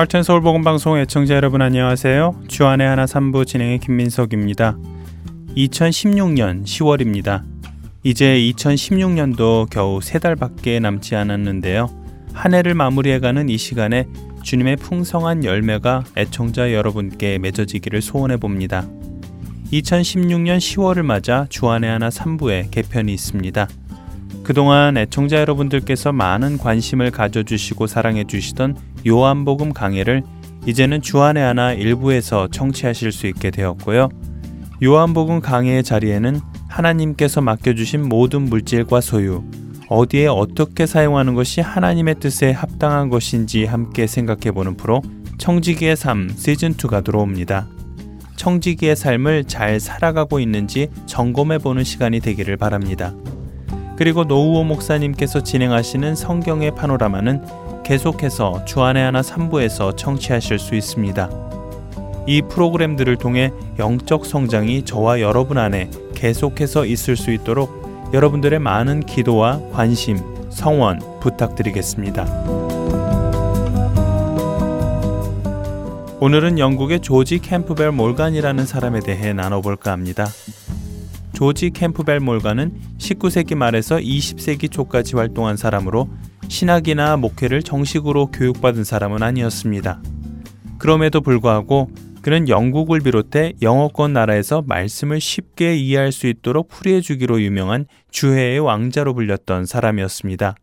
하트앤서울 복음방송 애청자 여러분 안녕하세요. 주안의 하나 3부 진행의 김민석입니다. 2016년 10월입니다. 이제 2016년도 겨우 세 달밖에 남지 않았는데요. 한 해를 마무리해가는 이 시간에 주님의 풍성한 열매가 애청자 여러분께 맺어지기를 소원해 봅니다. 2016년 10월을 맞아 주안의 하나 3부에 개편이 있습니다. 그동안 애청자 여러분들께서 많은 관심을 가져주시고 사랑해주시던 요한복음 강해를 이제는 주안의 하나 일부에서 청취하실 수 있게 되었고요. 요한복음 강해의 자리에는 하나님께서 맡겨주신 모든 물질과 소유, 어디에 어떻게 사용하는 것이 하나님의 뜻에 합당한 것인지 함께 생각해 보는 프로 청지기의 삶 시즌2가 들어옵니다. 청지기의 삶을 잘 살아가고 있는지 점검해 보는 시간이 되기를 바랍니다. 그리고 노우호 목사님께서 진행하시는 성경의 파노라마는 계속해서 주안의 하나 3부에서 청취하실 수 있습니다. 이 프로그램들을 통해 영적 성장이 저와 여러분 안에 계속해서 있을 수 있도록 여러분들의 많은 기도와 관심, 성원 부탁드리겠습니다. 오늘은 영국의 조지 캠프벨 몰간이라는 사람에 대해 나눠볼까 합니다. 조지 캠프벨 몰간은 19세기 말에서 20세기 초까지 활동한 사람으로 신학이나 목회를 정식으로 교육받은 사람은 아니었습니다. 그럼에도 불구하고 그는 영국을 비롯해 영어권 나라에서 말씀을 쉽게 이해할 수 있도록 풀이해 주기로 유명한 주해의 왕자로 불렸던 사람이었습니다.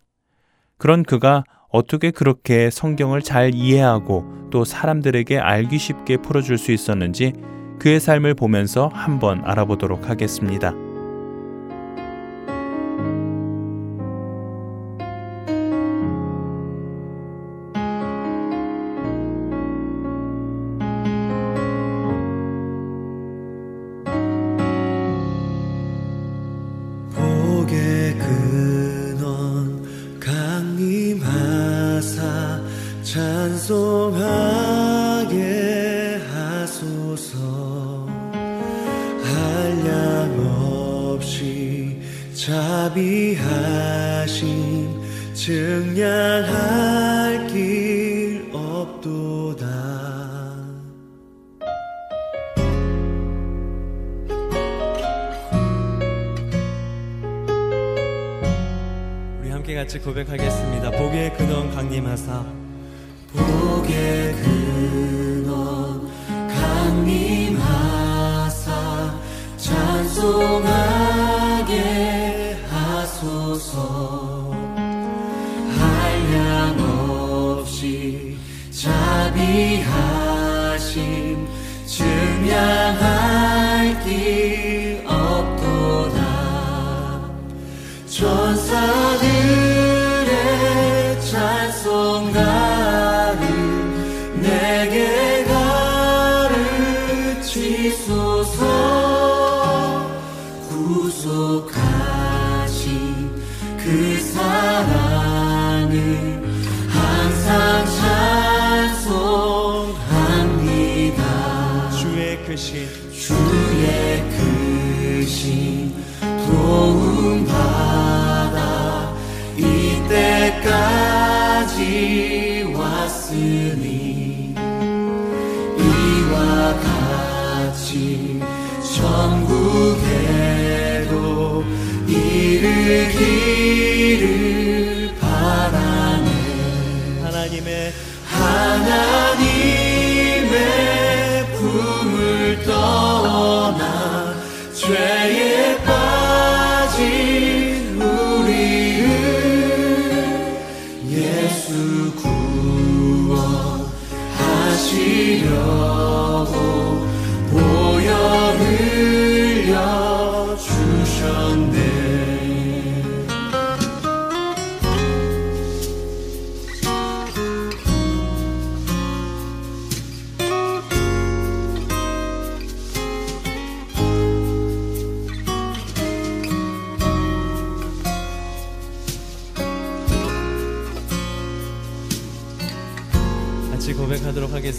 그런 그가 어떻게 그렇게 성경을 잘 이해하고 또 사람들에게 알기 쉽게 풀어줄 수 있었는지 그의 삶을 보면서 한번 알아보도록 하겠습니다. 그 이르기를 바라네. 하나님의 하나님.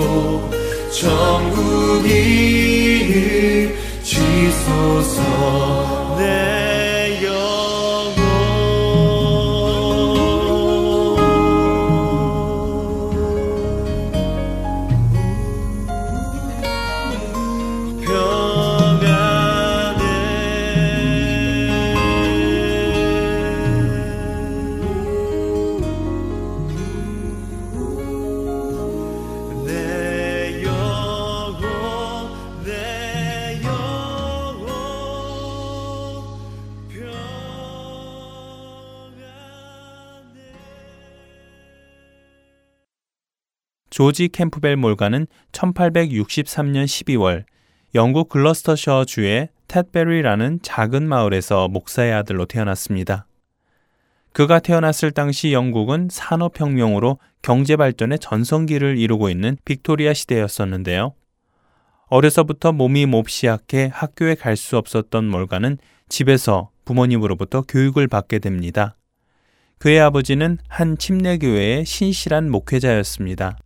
받으시고 천국이 지소서. 내 조지 캠프벨 몰가는 1863년 12월 영국 글러스터셔 주의 텟베리라는 작은 마을에서 목사의 아들로 태어났습니다. 그가 태어났을 당시 영국은 산업혁명으로 경제 발전의 전성기를 이루고 있는 빅토리아 시대였었는데요. 어려서부터 몸이 몹시 약해 학교에 갈 수 없었던 몰가는 집에서 부모님으로부터 교육을 받게 됩니다. 그의 아버지는 한 침례교회의 신실한 목회자였습니다.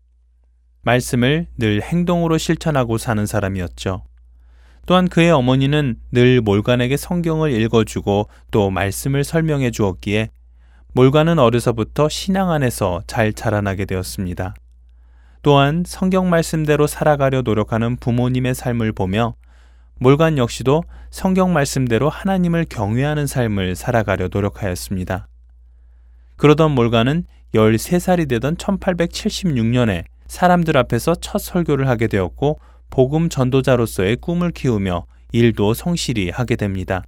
말씀을 늘 행동으로 실천하고 사는 사람이었죠. 또한 그의 어머니는 늘 몰간에게 성경을 읽어주고 또 말씀을 설명해 주었기에 몰간은 어려서부터 신앙 안에서 잘 자라나게 되었습니다. 또한 성경 말씀대로 살아가려 노력하는 부모님의 삶을 보며 몰간 역시도 성경 말씀대로 하나님을 경외하는 삶을 살아가려 노력하였습니다. 그러던 몰간은 13살이 되던 1876년에 사람들 앞에서 첫 설교를 하게 되었고 복음 전도자로서의 꿈을 키우며 일도 성실히 하게 됩니다.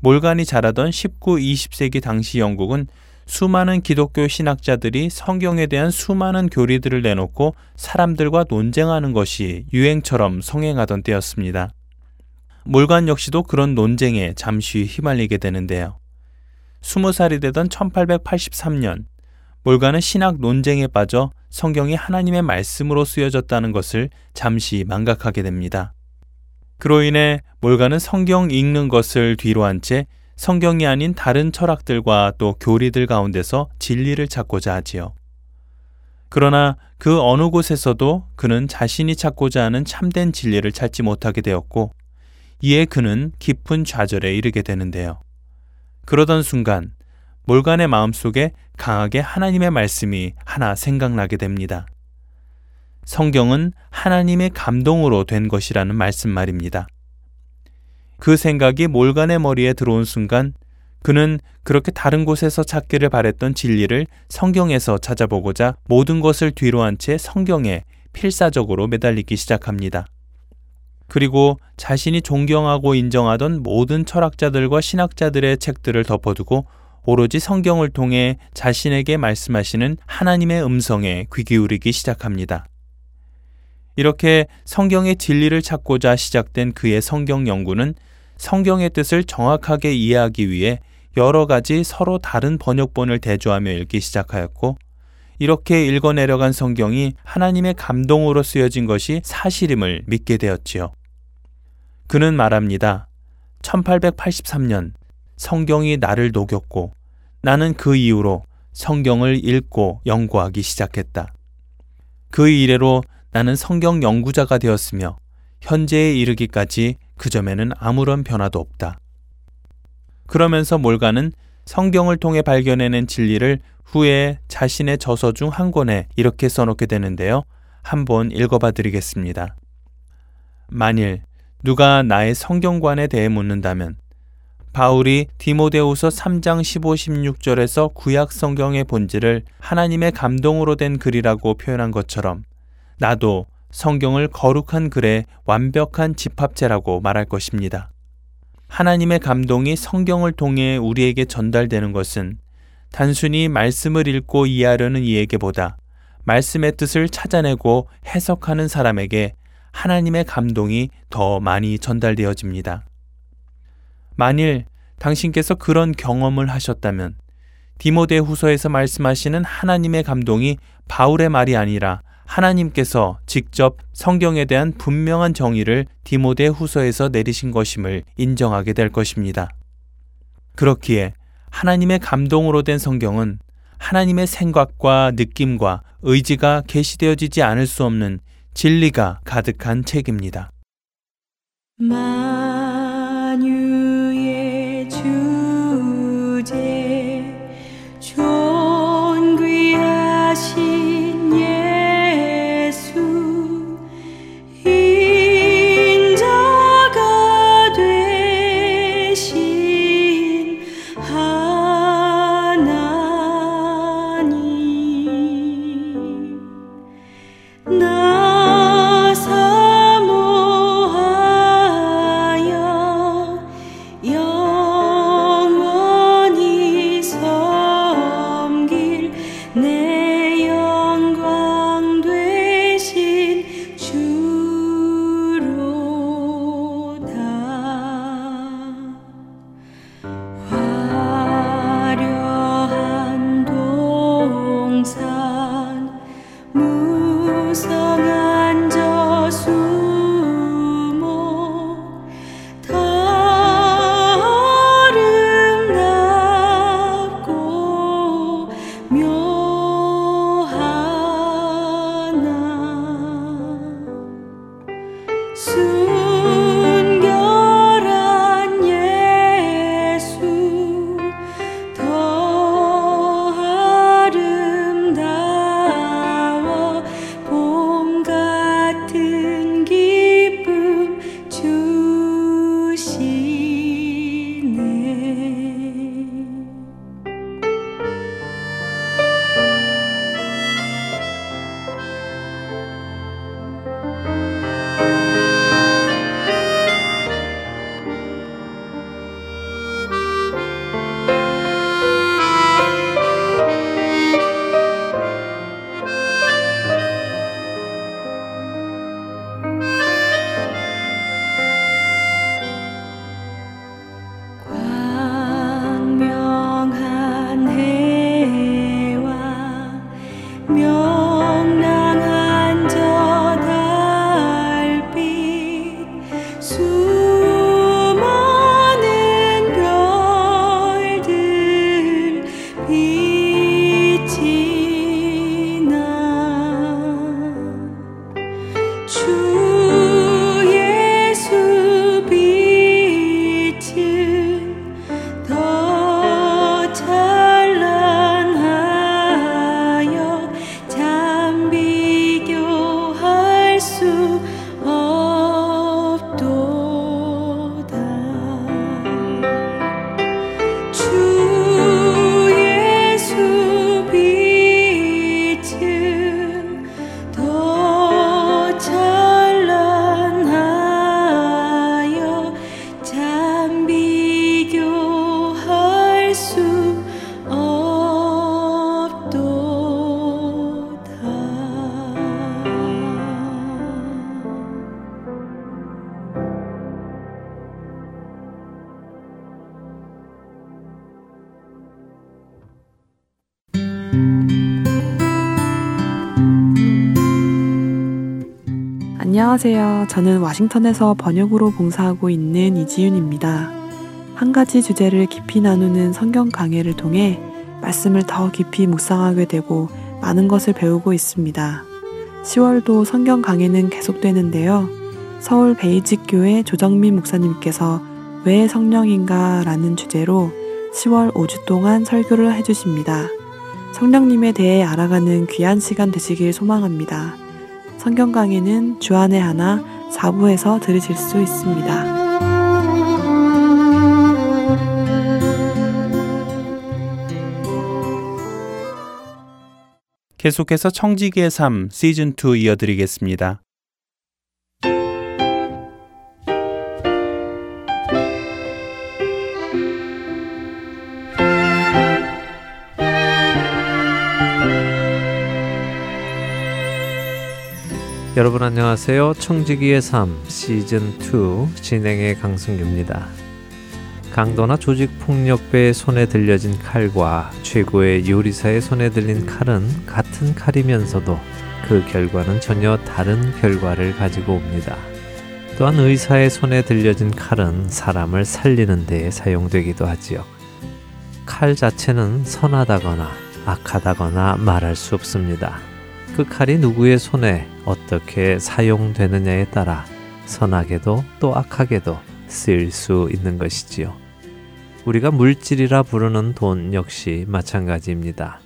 몰간이 자라던 19, 20세기 당시 영국은 수많은 기독교 신학자들이 성경에 대한 수많은 교리들을 내놓고 사람들과 논쟁하는 것이 유행처럼 성행하던 때였습니다. 몰간 역시도 그런 논쟁에 잠시 휘말리게 되는데요. 20살이 되던 1883년 몰간은 신학 논쟁에 빠져 성경이 하나님의 말씀으로 쓰여졌다는 것을 잠시 망각하게 됩니다. 그로 인해 몰간은 성경 읽는 것을 뒤로 한 채 성경이 아닌 다른 철학들과 또 교리들 가운데서 진리를 찾고자 하지요. 그러나 그 어느 곳에서도 그는 자신이 찾고자 하는 참된 진리를 찾지 못하게 되었고 이에 그는 깊은 좌절에 이르게 되는데요. 그러던 순간 몰간의 마음속에 강하게 하나님의 말씀이 하나 생각나게 됩니다. 성경은 하나님의 감동으로 된 것이라는 말씀 말입니다. 그 생각이 몰간의 머리에 들어온 순간 그는 그렇게 다른 곳에서 찾기를 바랬던 진리를 성경에서 찾아보고자 모든 것을 뒤로 한 채 성경에 필사적으로 매달리기 시작합니다. 그리고 자신이 존경하고 인정하던 모든 철학자들과 신학자들의 책들을 덮어두고 오로지 성경을 통해 자신에게 말씀하시는 하나님의 음성에 귀 기울이기 시작합니다. 이렇게 성경의 진리를 찾고자 시작된 그의 성경 연구는 성경의 뜻을 정확하게 이해하기 위해 여러 가지 서로 다른 번역본을 대조하며 읽기 시작하였고, 이렇게 읽어내려간 성경이 하나님의 감동으로 쓰여진 것이 사실임을 믿게 되었지요. 그는 말합니다. 1883년 성경이 나를 녹였고 나는 그 이후로 성경을 읽고 연구하기 시작했다. 그 이래로 나는 성경 연구자가 되었으며 현재에 이르기까지 그 점에는 아무런 변화도 없다. 그러면서 몰가는 성경을 통해 발견해낸 진리를 후에 자신의 저서 중 한 권에 이렇게 써놓게 되는데요. 한번 읽어봐 드리겠습니다. 만일 누가 나의 성경관에 대해 묻는다면 바울이 디모데후서 3장 15, 16절에서 구약 성경의 본질을 하나님의 감동으로 된 글이라고 표현한 것처럼 나도 성경을 거룩한 글의 완벽한 집합체라고 말할 것입니다. 하나님의 감동이 성경을 통해 우리에게 전달되는 것은 단순히 말씀을 읽고 이해하려는 이에게보다 말씀의 뜻을 찾아내고 해석하는 사람에게 하나님의 감동이 더 많이 전달되어집니다. 만일 당신께서 그런 경험을 하셨다면 디모데 후서에서 말씀하시는 하나님의 감동이 바울의 말이 아니라 하나님께서 직접 성경에 대한 분명한 정의를 디모데 후서에서 내리신 것임을 인정하게 될 것입니다. 그렇기에 하나님의 감동으로 된 성경은 하나님의 생각과 느낌과 의지가 계시되어지지 않을 수 없는 진리가 가득한 책입니다. 만 안녕하세요. 저는 와싱턴에서 번역으로 봉사하고 있는 이지윤입니다. 한 가지 주제를 깊이 나누는 성경 강해를 통해 말씀을 더 깊이 묵상하게 되고 많은 것을 배우고 있습니다. 10월도 성경 강해는 계속되는데요. 서울 베이직 교회 조정민 목사님께서 왜 성령인가 라는 주제로 10월 5주 동안 설교를 해주십니다. 성령님에 대해 알아가는 귀한 시간 되시길 소망합니다. 성경 강의는 주안의 하나 4부에서 들으실 수 있습니다. 계속해서 청지기의 삶 시즌 2 이어드리겠습니다. 여러분 안녕하세요. 청지기의 삶 시즌 2 진행의 강승규입니다. 강도나 조직 폭력배의 손에 들려진 칼과 최고의 요리사의 손에 들린 칼은 같은 칼이면서도 그 결과는 전혀 다른 결과를 가지고 옵니다. 또한 의사의 손에 들려진 칼은 사람을 살리는 데 사용되기도 하지요. 칼 자체는 선하다거나 악하다거나 말할 수 없습니다. 그 칼이 누구의 손에 어떻게 사용되느냐에 따라 선하게도 또 악하게도 쓰일 수 있는 것이지요. 우리가 물질이라 부르는 돈 역시 마찬가지입니다.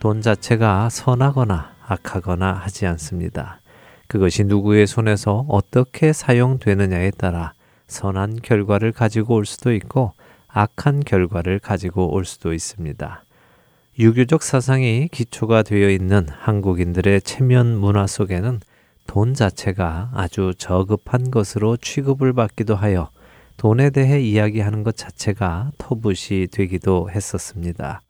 돈 자체가 선하거나 악하거나 하지 않습니다. 그것이 누구의 손에서 어떻게 사용되느냐에 따라 선한 결과를 가지고 올 수도 있고 악한 결과를 가지고 올 수도 있습니다. 유교적 사상이 기초가 되어 있는 한국인들의 체면 문화 속에는 돈 자체가 아주 저급한 것으로 취급을 받기도 하여 돈에 대해 이야기하는 것 자체가 터붓이 되기도 했었습니다.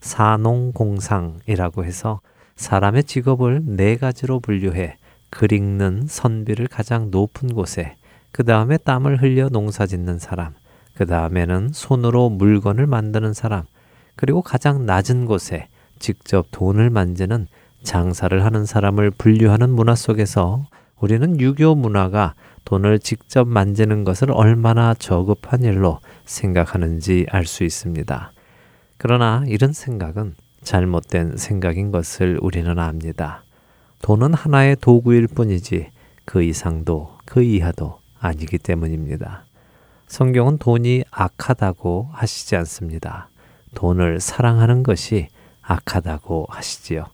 사농공상이라고 해서 사람의 직업을 네 가지로 분류해 글 읽는 선비를 가장 높은 곳에 그 다음에 땀을 흘려 농사 짓는 사람, 그 다음에는 손으로 물건을 만드는 사람, 그리고 가장 낮은 곳에 직접 돈을 만지는 장사를 하는 사람을 분류하는 문화 속에서 우리는 유교 문화가 돈을 직접 만지는 것을 얼마나 저급한 일로 생각하는지 알 수 있습니다. 그러나 이런 생각은 잘못된 생각인 것을 우리는 압니다. 돈은 하나의 도구일 뿐이지 그 이상도 그 이하도 아니기 때문입니다. 성경은 돈이 악하다고 하시지 않습니다. 돈을 사랑하는 것이 악하다고 하시지요.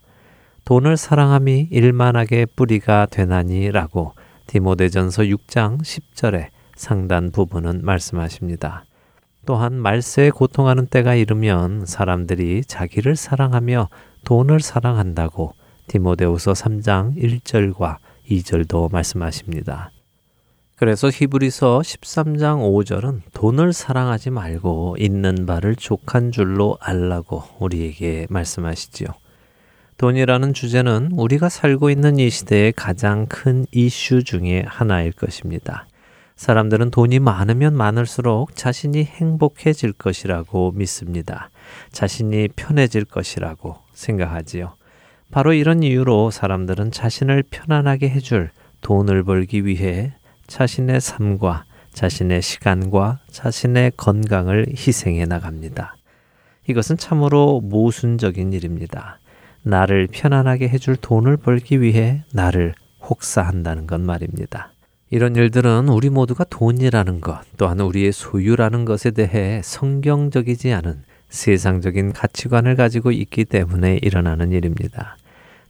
돈을 사랑함이 일만하게 뿌리가 되나니라고 디모데전서 6장 10절에 상단 부분은 말씀하십니다. 또한 말세에 고통하는 때가 이르면 사람들이 자기를 사랑하며 돈을 사랑한다고 디모데후서 3장 1절과 2절도 말씀하십니다. 그래서 히브리서 13장 5절은 돈을 사랑하지 말고 있는 바를 족한 줄로 알라고 우리에게 말씀하시지요. 돈이라는 주제는 우리가 살고 있는 이 시대의 가장 큰 이슈 중의 하나일 것입니다. 사람들은 돈이 많으면 많을수록 자신이 행복해질 것이라고 믿습니다. 자신이 편해질 것이라고 생각하지요. 바로 이런 이유로 사람들은 자신을 편안하게 해줄 돈을 벌기 위해 자신의 삶과 자신의 시간과 자신의 건강을 희생해 나갑니다. 이것은 참으로 모순적인 일입니다. 나를 편안하게 해줄 돈을 벌기 위해 나를 혹사한다는 것 말입니다. 이런 일들은 우리 모두가 돈이라는 것, 또한 우리의 소유라는 것에 대해 성경적이지 않은 세상적인 가치관을 가지고 있기 때문에 일어나는 일입니다.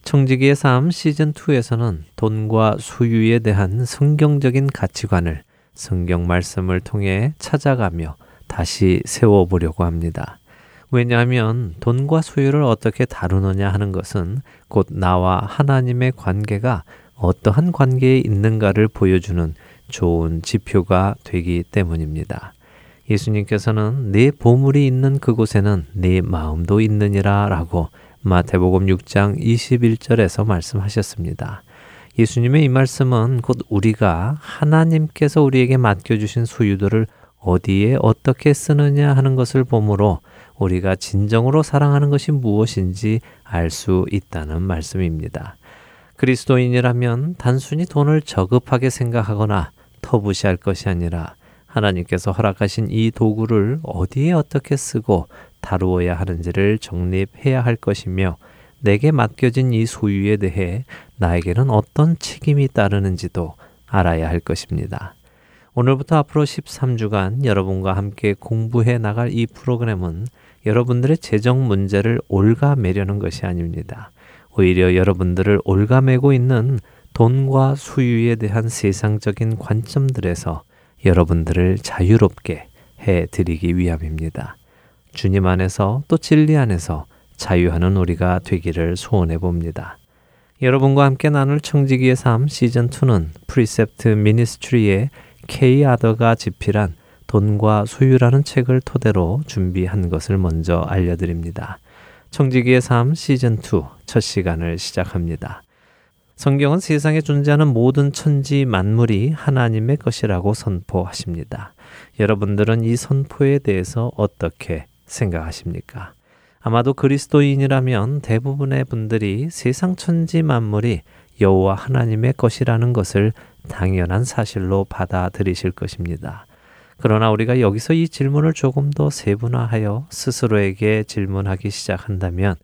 청지기의 삶 시즌2에서는 돈과 소유에 대한 성경적인 가치관을 성경 말씀을 통해 찾아가며 다시 세워보려고 합니다. 왜냐하면 돈과 소유를 어떻게 다루느냐 하는 것은 곧 나와 하나님의 관계가 어떠한 관계에 있는가를 보여주는 좋은 지표가 되기 때문입니다. 예수님께서는 내 보물이 있는 그곳에는 내 마음도 있느니라 라고 마태복음 6장 21절에서 말씀하셨습니다. 예수님의 이 말씀은 곧 우리가 하나님께서 우리에게 맡겨주신 소유들을 어디에 어떻게 쓰느냐 하는 것을 보므로 우리가 진정으로 사랑하는 것이 무엇인지 알 수 있다는 말씀입니다. 그리스도인이라면 단순히 돈을 저급하게 생각하거나 터부시할 것이 아니라 하나님께서 허락하신 이 도구를 어디에 어떻게 쓰고 다루어야 하는지를 정립해야 할 것이며 내게 맡겨진 이 소유에 대해 나에게는 어떤 책임이 따르는지도 알아야 할 것입니다. 오늘부터 앞으로 13주간 여러분과 함께 공부해 나갈 이 프로그램은 여러분들의 재정 문제를 올가매려는 것이 아닙니다. 오히려 여러분들을 올가매고 있는 돈과 소유에 대한 세상적인 관점들에서 여러분들을 자유롭게 해 드리기 위함입니다. 주님 안에서 또 진리 안에서 자유하는 우리가 되기를 소원해 봅니다. 여러분과 함께 나눌 청지기의 삶 시즌 2는 프리셉트 미니스트리의 K 아더가 집필한 돈과 소유라는 책을 토대로 준비한 것을 먼저 알려드립니다. 청지기의 삶 시즌 2 첫 시간을 시작합니다. 성경은 세상에 존재하는 모든 천지 만물이 하나님의 것이라고 선포하십니다. 여러분들은 이 선포에 대해서 어떻게 생각하십니까? 아마도 그리스도인이라면 대부분의 분들이 세상 천지 만물이 여호와 하나님의 것이라는 것을 당연한 사실로 받아들이실 것입니다. 그러나 우리가 여기서 이 질문을 조금 더 세분화하여 스스로에게 질문하기 시작한다면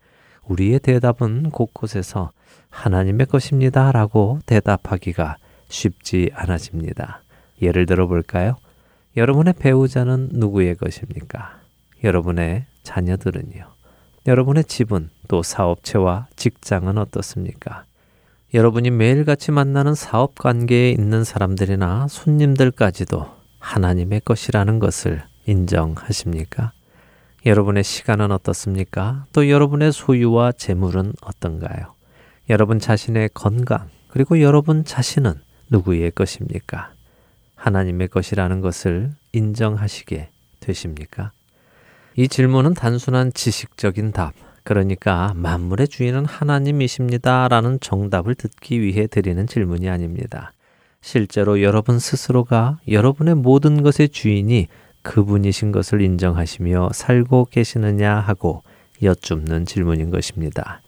우리의 대답은 곳곳에서 하나님의 것입니다 라고 대답하기가 쉽지 않아집니다. 예를 들어 볼까요? 여러분의 배우자는 누구의 것입니까? 여러분의 자녀들은요? 여러분의 집은 또 사업체와 직장은 어떻습니까? 여러분이 매일같이 만나는 사업 관계에 있는 사람들이나 손님들까지도 하나님의 것이라는 것을 인정하십니까? 여러분의 시간은 어떻습니까? 또 여러분의 소유와 재물은 어떤가요? 여러분 자신의 건강, 그리고 여러분 자신은 누구의 것입니까? 하나님의 것이라는 것을 인정하시게 되십니까? 이 질문은 단순한 지식적인 답, 그러니까 만물의 주인은 하나님이십니다. 라는 정답을 듣기 위해 드리는 질문이 아닙니다. 실제로 여러분 스스로가 여러분의 모든 것의 주인이 그분이신 것을 인정하시며 살고 계시느냐 하고 여쭙는 질문인 것입니다.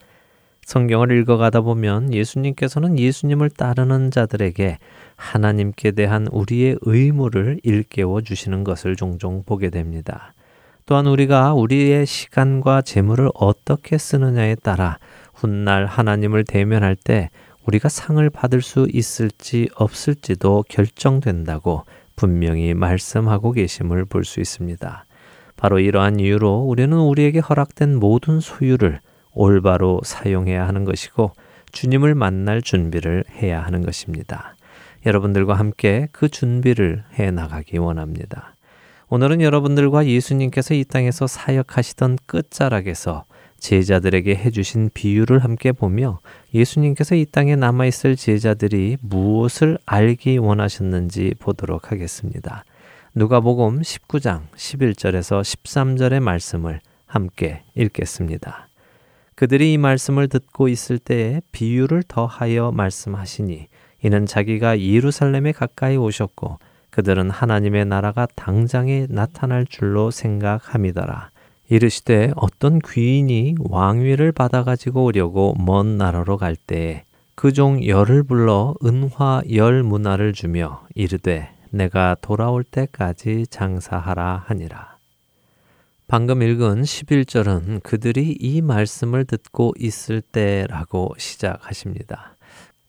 성경을 읽어가다 보면 예수님께서는 예수님을 따르는 자들에게 하나님께 대한 우리의 의무를 일깨워 주시는 것을 종종 보게 됩니다. 또한 우리가 우리의 시간과 재물을 어떻게 쓰느냐에 따라 훗날 하나님을 대면할 때 우리가 상을 받을 수 있을지 없을지도 결정된다고 분명히 말씀하고 계심을 볼 수 있습니다. 바로 이러한 이유로 우리는 우리에게 허락된 모든 소유를 올바로 사용해야 하는 것이고 주님을 만날 준비를 해야 하는 것입니다. 여러분들과 함께 그 준비를 해 나가기 원합니다. 오늘은 여러분들과 예수님께서 이 땅에서 사역하시던 끝자락에서 제자들에게 해주신 비유를 함께 보며 예수님께서 이 땅에 남아있을 제자들이 무엇을 알기 원하셨는지 보도록 하겠습니다. 누가복음 19장 11절에서 13절의 말씀을 함께 읽겠습니다. 그들이 이 말씀을 듣고 있을 때에 비유를 더하여 말씀하시니 이는 자기가 예루살렘에 가까이 오셨고 그들은 하나님의 나라가 당장에 나타날 줄로 생각함이더라. 이르시되 어떤 귀인이 왕위를 받아가지고 오려고 먼 나라로 갈 때에 그 종 열을 불러 은화 열 문화를 주며 이르되 내가 돌아올 때까지 장사하라 하니라. 방금 읽은 11절은 그들이 이 말씀을 듣고 있을 때라고 시작하십니다.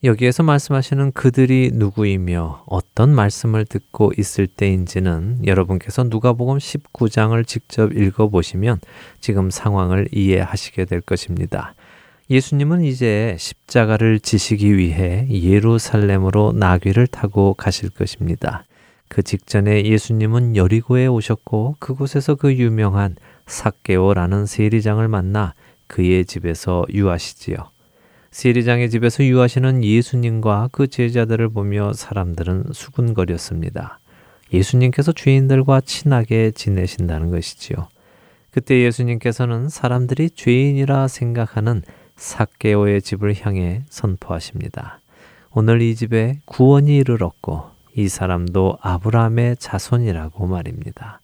여기에서 말씀하시는 그들이 누구이며 어떤 말씀을 듣고 있을 때인지는 여러분께서 누가복음 19장을 직접 읽어 보시면 지금 상황을 이해하시게 될 것입니다. 예수님은 이제 십자가를 지시기 위해 예루살렘으로 나귀를 타고 가실 것입니다. 그 직전에 예수님은 여리고에 오셨고 그곳에서 그 유명한 사케오라는 세리장을 만나 그의 집에서 유하시지요. 세리장의 집에서 유하시는 예수님과 그 제자들을 보며 사람들은 수군거렸습니다. 예수님께서 죄인들과 친하게 지내신다는 것이지요. 그때 예수님께서는 사람들이 죄인이라 생각하는 사케오의 집을 향해 선포하십니다. 오늘 이 집에 구원이 이르렀고 이 사람도 아브라함의 자손이라고 말입니다.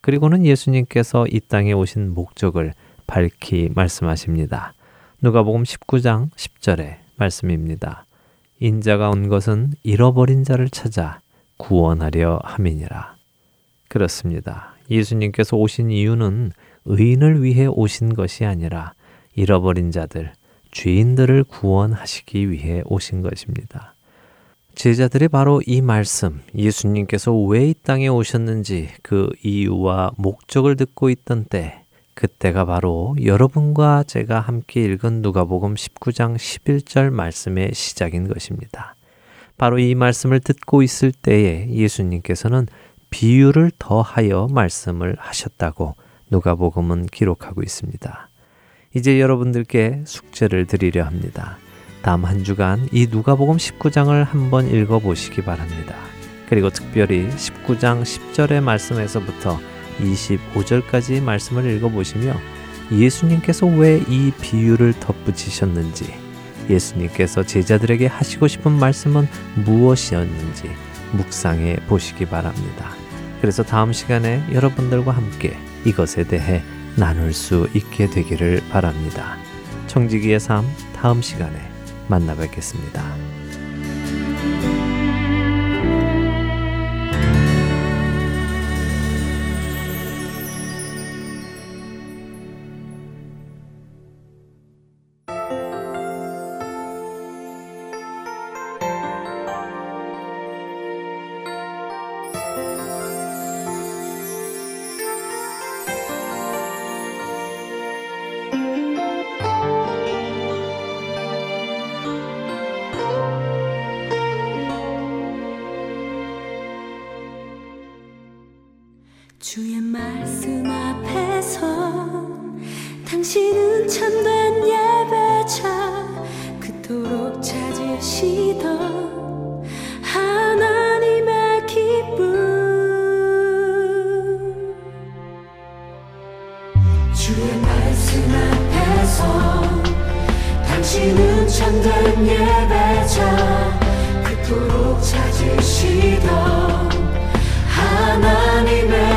그리고는 예수님께서 이 땅에 오신 목적을 밝히 말씀하십니다. 누가복음 19장 10절의 말씀입니다. 인자가 온 것은 잃어버린 자를 찾아 구원하려 함이니라. 그렇습니다. 예수님께서 오신 이유는 의인을 위해 오신 것이 아니라 잃어버린 자들, 죄인들을 구원하시기 위해 오신 것입니다. 제자들이 바로 이 말씀, 예수님께서 왜 이 땅에 오셨는지 그 이유와 목적을 듣고 있던 때 그때가 바로 여러분과 제가 함께 읽은 누가복음 19장 11절 말씀의 시작인 것입니다. 바로 이 말씀을 듣고 있을 때에 예수님께서는 비유를 더하여 말씀을 하셨다고 누가복음은 기록하고 있습니다. 이제 여러분들께 숙제를 드리려 합니다. 다음 한 주간 이 누가복음 19장을 한번 읽어 보시기 바랍니다. 그리고 특별히 19장 10절의 말씀에서부터 25절까지 말씀을 읽어 보시며 예수님께서 왜 이 비유를 덧붙이셨는지, 예수님께서 제자들에게 하시고 싶은 말씀은 무엇이었는지 묵상해 보시기 바랍니다. 그래서 다음 시간에 여러분들과 함께 이것에 대해 나눌 수 있게 되기를 바랍니다. 청지기의 삶 다음 시간에 만나 뵙겠습니다. 말씀 앞에서 당신은 참된 예배자. 그토록 찾으시던 하나님의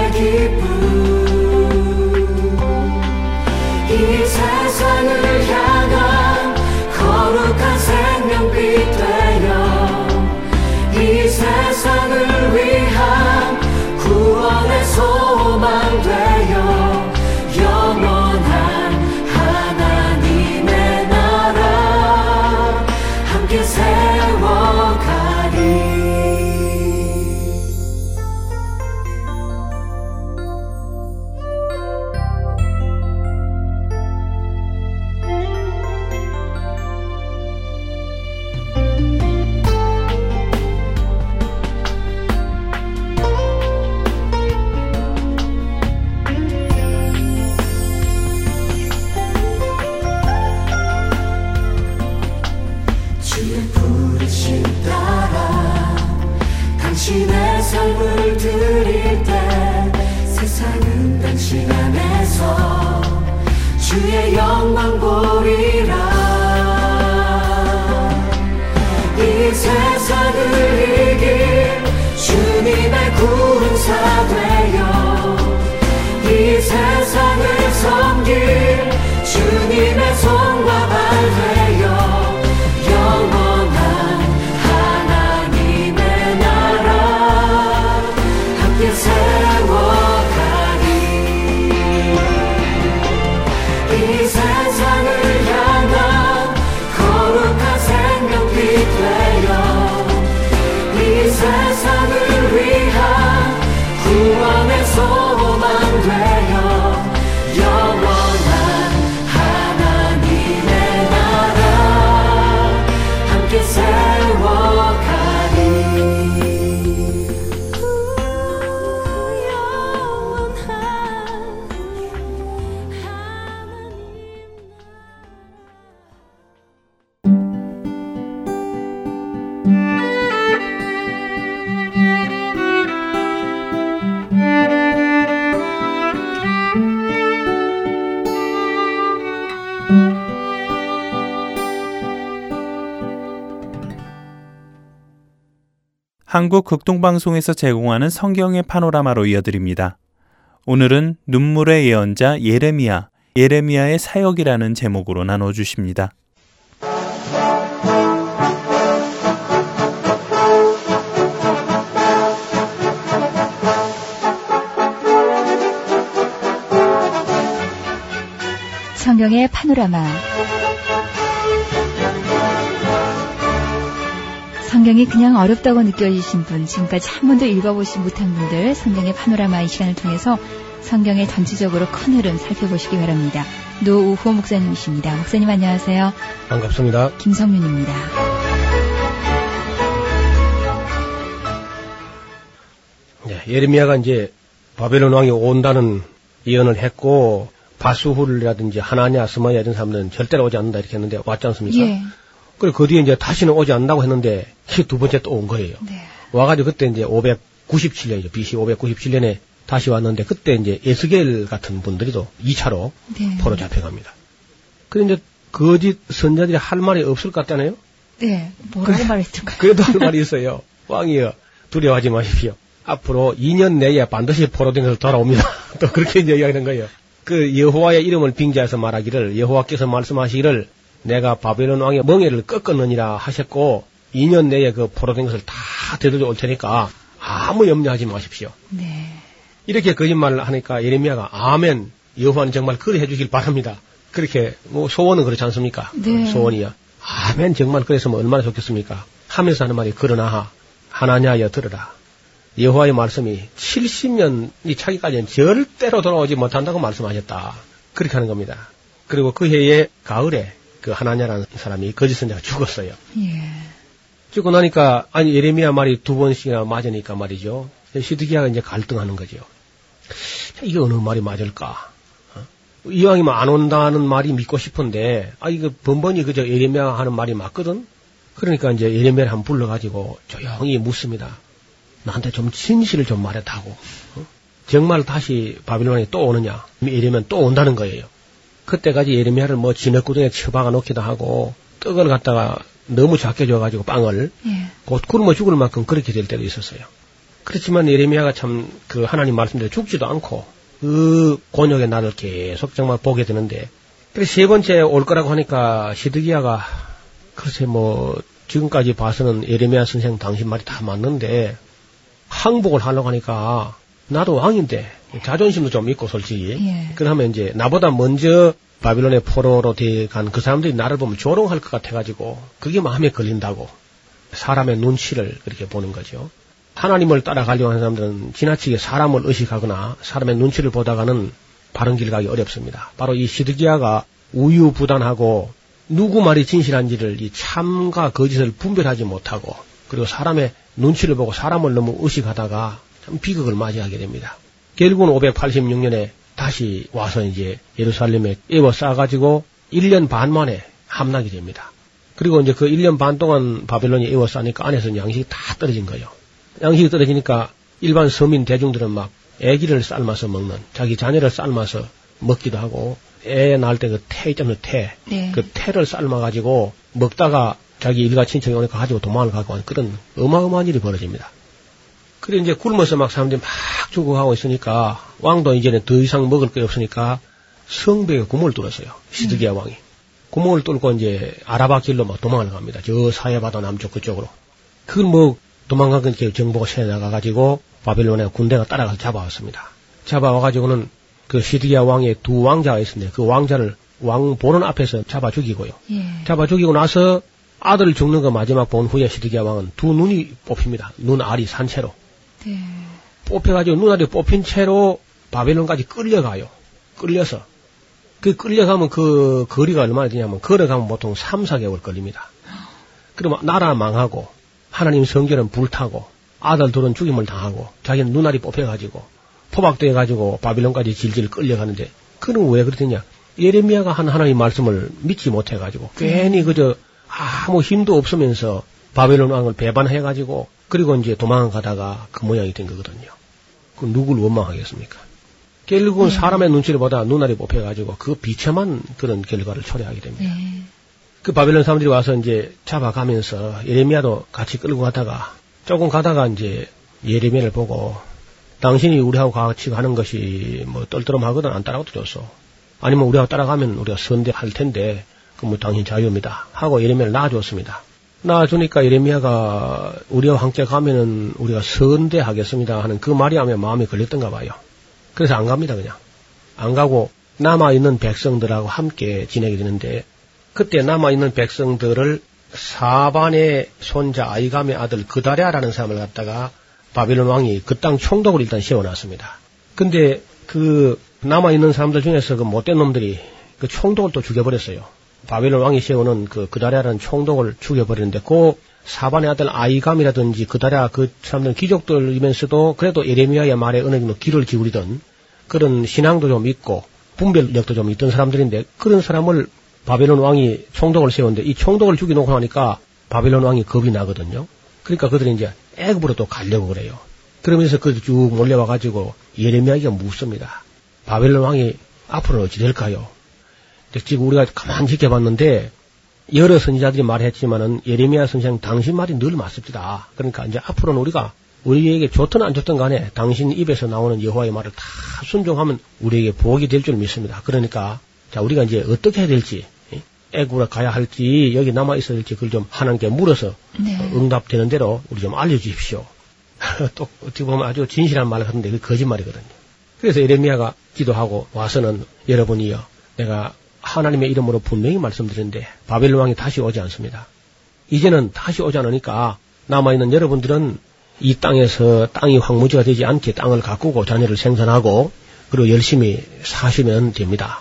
한국 극동방송에서 제공하는 성경의 파노라마로 이어드립니다. 오늘은 눈물의 예언자 예레미야, 예레미야의 사역이라는 제목으로 나눠 주십니다. 성경의 파노라마. 성경이 그냥 어렵다고 느껴지신 분, 지금까지 한 번도 읽어보지 못한 분들, 성경의 파노라마 이 시간을 통해서 성경의 전체적으로 큰 흐름 살펴보시기 바랍니다. 노우호 목사님이십니다. 목사님 안녕하세요. 반갑습니다. 김성윤입니다. 네, 예레미야가 이제 바벨론 왕이 온다는 예언을 했고 바수훌이라든지 하나냐, 스마야 이런 사람들은 절대로 오지 않는다 이렇게 했는데 왔지 않습니까? 예. 그리고 그 뒤에 이제 다시는 오지 않는다고 했는데 두 번째 또 온 거예요. 네. 와가지고 그때 이제 597년이죠. BC 597년에 다시 왔는데 그때 이제 에스겔 같은 분들이도 2차로 네. 포로 잡혀갑니다. 그런데 이제 거짓 선자들이 할 말이 없을 것 같잖아요. 네. 뭐라고 말했을까요? 그래도 할 말이 있어요. 왕이여 두려워하지 마십시오. 앞으로 2년 내에 반드시 포로된 것을 돌아옵니다. 또 그렇게 이제 이야기하는 거예요. 그 여호와의 이름을 빙자해서 말하기를 여호와께서 말씀하시기를 내가 바벨론 왕의 멍에를 꺾었느니라 하셨고 2년 내에 그 포로된 것을 다 되돌려 올 테니까 아무 염려하지 마십시오. 네. 이렇게 거짓말을 하니까 예레미야가 아멘 여호와는 정말 그래 해주길 바랍니다. 그렇게 뭐 소원은 그렇지 않습니까? 네. 소원이야. 아멘 정말 그랬으면 얼마나 좋겠습니까? 하면서 하는 말이 그러나 하나냐여 들으라. 여호와의 말씀이 70년이 차기까지는 절대로 돌아오지 못한다고 말씀하셨다. 그렇게 하는 겁니다. 그리고 그 해에 가을에 그 하나냐라는 사람이 거짓 선자가 죽었어요. 예. 죽고 나니까 아니 예레미야 말이 두 번씩이나 맞으니까 말이죠. 시드기야가 이제 갈등하는 거죠. 자, 이게 어느 말이 맞을까? 어? 이왕이면 안 온다는 말이 믿고 싶은데 아 이거 번번이 그저 예레미야 하는 말이 맞거든. 그러니까 이제 예레미야를 한번 불러가지고 조용히 묻습니다. 나한테 좀 진실을 좀 말해다고. 어? 정말 다시 바빌론에 또 오느냐? 예레미야는 또 온다는 거예요. 그때까지 예레미야를 뭐 진흙구덩이에 처박아 놓기도 하고 떡을 갖다가 너무 작게 줘가지고 빵을 예. 곧 굶어 죽을 만큼 그렇게 될 때도 있었어요. 그렇지만 예레미야가 참 그 하나님 말씀대로 죽지도 않고 그 곤욕의 날을 계속 정말 보게 되는데 그래서 세 번째 올 거라고 하니까 시드기야가 글쎄 뭐 지금까지 봐서는 예레미야 선생 당신 말이 다 맞는데 항복을 하려고 하니까 나도 왕인데 자존심도 좀 있고 솔직히 예. 그러면 이제 나보다 먼저 바빌론의 포로로 돼간 그 사람들이 나를 보면 조롱할 것 같아가지고 그게 마음에 걸린다고 사람의 눈치를 그렇게 보는 거죠. 하나님을 따라가려고 하는 사람들은 지나치게 사람을 의식하거나 사람의 눈치를 보다가는 바른 길 가기 어렵습니다. 바로 이 시드기야가 우유부단하고 누구 말이 진실한지를 이 참과 거짓을 분별하지 못하고 그리고 사람의 눈치를 보고 사람을 너무 의식하다가 참 비극을 맞이하게 됩니다. 결국은 586년에 다시 와서 이제 예루살렘에 에워 싸가지고 1년 반 만에 함락이 됩니다. 그리고 이제 그 1년 반 동안 바벨론이 에워 싸니까 안에서 양식이 다 떨어진 거예요. 양식이 떨어지니까 일반 서민 대중들은 막 애기를 삶아서 먹는 자기 자녀를 삶아서 먹기도 하고 애 낳을 때 그 태 있잖아요 태. 네. 그 태를 삶아가지고 먹다가 자기 일가 친척이 오니까 가지고 도망을 가고 하는 그런 어마어마한 일이 벌어집니다. 그래 이제 굶어서 막 사람들이 막 죽어가고 있으니까 왕도 이제는 더 이상 먹을 게 없으니까 성벽에 구멍을 뚫었어요. 시드기야 왕이. 구멍을 뚫고 이제 아라바 길로 막 도망을 갑니다. 저 사해바다 남쪽 그쪽으로. 그걸 뭐 도망간 건 정보가 새 나가가지고 바벨론의 군대가 따라가서 잡아왔습니다. 잡아와가지고는 그 시드기야 왕의 두 왕자가 있었는데 그 왕자를 왕 보는 앞에서 잡아 죽이고요. 예. 잡아 죽이고 나서 아들 죽는 거 마지막 본 후에 시드기야 왕은 두 눈이 뽑힙니다. 눈 알이 산채로. 네. 뽑혀가지고 눈알이 뽑힌 채로 바벨론까지 끌려가요. 끌려서. 그 끌려가면 그 거리가 얼마나 되냐면 걸어가면 보통 3, 4개월 걸립니다. 그러면 나라 망하고 하나님 성결은 불타고 아들 둘은 죽임을 당하고 자기는 눈알이 뽑혀가지고 포박돼가지고 바빌론까지 질질 끌려가는데 그는 왜 그러느냐 예레미야가 한 하나님 말씀을 믿지 못해가지고 괜히 그저 아무 힘도 없으면서 바벨론 왕을 배반해 가지고 그리고 이제 도망가다가 그 모양이 된 거거든요. 그 누굴 원망하겠습니까? 결국은 사람의 눈치를 보다 눈알이 뽑혀 가지고 그 비참한 그런 결과를 초래하게 됩니다. 네. 그 바벨론 사람들이 와서 이제 잡아가면서 예레미야도 같이 끌고 가다가 조금 가다가 이제 예레미야를 보고 당신이 우리하고 같이 가는 것이 뭐 떨떠름하거든 안 따라가도 좋소. 아니면 우리하고 따라가면 우리가 선대할 텐데 그 뭐 당신 자유입니다. 하고 예레미야를 낳아줬습니다. 낳아주니까 예레미야가 우리와 함께 가면은 우리가 선대하겠습니다 하는 그 말이 하면 마음에 걸렸던가 봐요. 그래서 안 갑니다 그냥. 안 가고 남아있는 백성들하고 함께 지내게 되는데 그때 남아있는 백성들을 사반의 손자 아이감의 아들 그다랴라는 사람을 갖다가 바빌론 왕이 그 땅 총독을 일단 세워놨습니다. 근데 그 남아 있는 사람들 중에서 그 못된 놈들이 그 총독을 또 죽여버렸어요. 바벨론 왕이 세우는 그 그다리아라는 총독을 죽여버리는데 그 사반의 아들 아이감이라든지 그다리아 그 사람들은 귀족들이면서도 그래도 예레미야의 말에 어느 정도 귀를 기울이던 그런 신앙도 좀 있고 분별력도 좀 있던 사람들인데 그런 사람을 바벨론 왕이 총독을 세웠는데 이 총독을 죽여놓고 나니까 바벨론 왕이 겁이 나거든요. 그러니까 그들이 이제 애굽으로 또 가려고 그래요. 그러면서 그 쭉 몰려와가지고 예레미야기가 묻습니다. 바벨론 왕이 앞으로는 어찌 될까요? 지금 우리가 가만히 지켜봤는데 여러 선지자들이 말했지만은 예레미야 선생 당신 말이 늘 맞습니다. 그러니까 이제 앞으로는 우리가 우리에게 좋든 안 좋든 간에 당신 입에서 나오는 여호와의 말을 다 순종하면 우리에게 복이 될 줄 믿습니다. 그러니까 자 우리가 이제 어떻게 해야 될지 애굽으로 가야 할지 여기 남아 있어야 될지 그걸 좀 하나님께 물어서 네. 응답되는 대로 우리 좀 알려주십시오. 또 어떻게 보면 아주 진실한 말 같은데 그 거짓말이거든요. 그래서 에레미야가 기도하고 와서는 여러분이요 내가 하나님의 이름으로 분명히 말씀드리는데 바벨론 왕이 다시 오지 않습니다. 이제는 다시 오지 않으니까 남아있는 여러분들은 이 땅에서 땅이 황무지가 되지 않게 땅을 가꾸고 자녀를 생산하고 그리고 열심히 사시면 됩니다.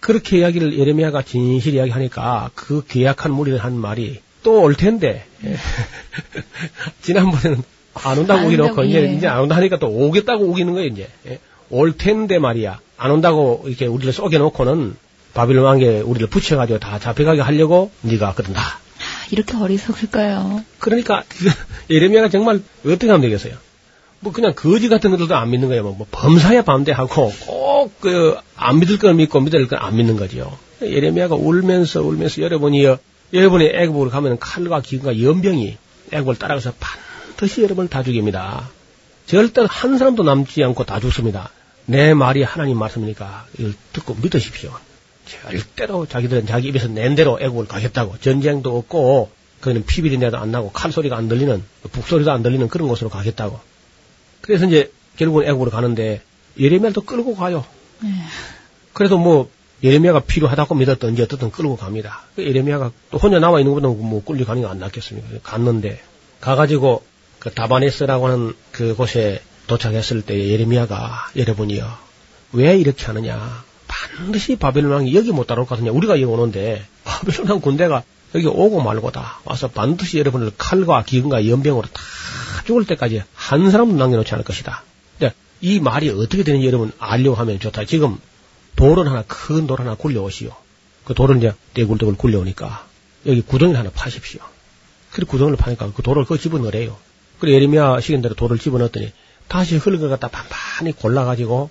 그렇게 이야기를 예레미야가 진실히 이야기하니까 그 계약한 무리를 한 말이 또 올 텐데 예. 지난번에는 안 온다고 안 오기놓고 이제 예. 이제 안 온다 하니까 또 오겠다고 우기는 거예요 이제 예. 올 텐데 말이야 안 온다고 이렇게 우리를 쏘겨놓고는 바빌론 왕에 우리를 붙여가지고 다 잡혀가게 하려고 네가 그런다. 아, 이렇게 어리석을까요? 그러니까 예레미야가 정말 어떻게 하면 되겠어요? 뭐 그냥 거지 같은 것들도 안 믿는 거예요. 뭐, 뭐 범사에 반대하고 꼭 그 안 믿을 걸 믿고 믿을 걸 안 믿는 거지요. 예레미야가 울면서 울면서 여러분이 여러분이 애굽으로 가면 칼과 기근과 연병이 애굽을 따라가서 반드시 여러분을 다 죽입니다. 절대 한 사람도 남지 않고 다 죽습니다. 내 말이 하나님 말씀이니까 이걸 듣고 믿으십시오. 절대로 자기들은 자기 입에서 낸 대로 애국을 가겠다고 전쟁도 없고 그는 피비린내도 안 나고 칼 소리가 안 들리는 북소리도 안 들리는 그런 곳으로 가겠다고. 그래서 이제 결국은 애국으로 가는데 예레미야도 끌고 가요. 네. 그래도 뭐 예레미야가 필요하다고 믿었던지 어떻든 끌고 갑니다. 그 예레미야가 또 혼자 남아 있는 것보다 뭐 끌려가는 게 안 낫겠습니까? 갔는데 가가지고 그 다바네스라고 하는 그 곳에 도착했을 때 예레미야가 여러분이요 왜 이렇게 하느냐 반드시 바벨론 왕이 여기 못 따라올 것 같으냐 우리가 여기 오는데 바벨론 왕 군대가 여기 오고 말고다 와서 반드시 여러분을 칼과 기근과 연병으로 다 죽을 때까지 한 사람도 남겨놓지 않을 것이다. 근데 이 말이 어떻게 되는지 여러분 알려고 하면 좋다. 지금 돌을 하나 큰 돌 하나 굴려오시오. 그 돌을 이제 떼굴떼굴 굴려오니까 여기 구덩이를 하나 파십시오. 그리고 구덩이를 파니까 그 돌을 그 집어넣으래요. 그래 예레미야 시간대로 돌을 집어넣었더니 다시 흙을 갖다 반반히 골라가지고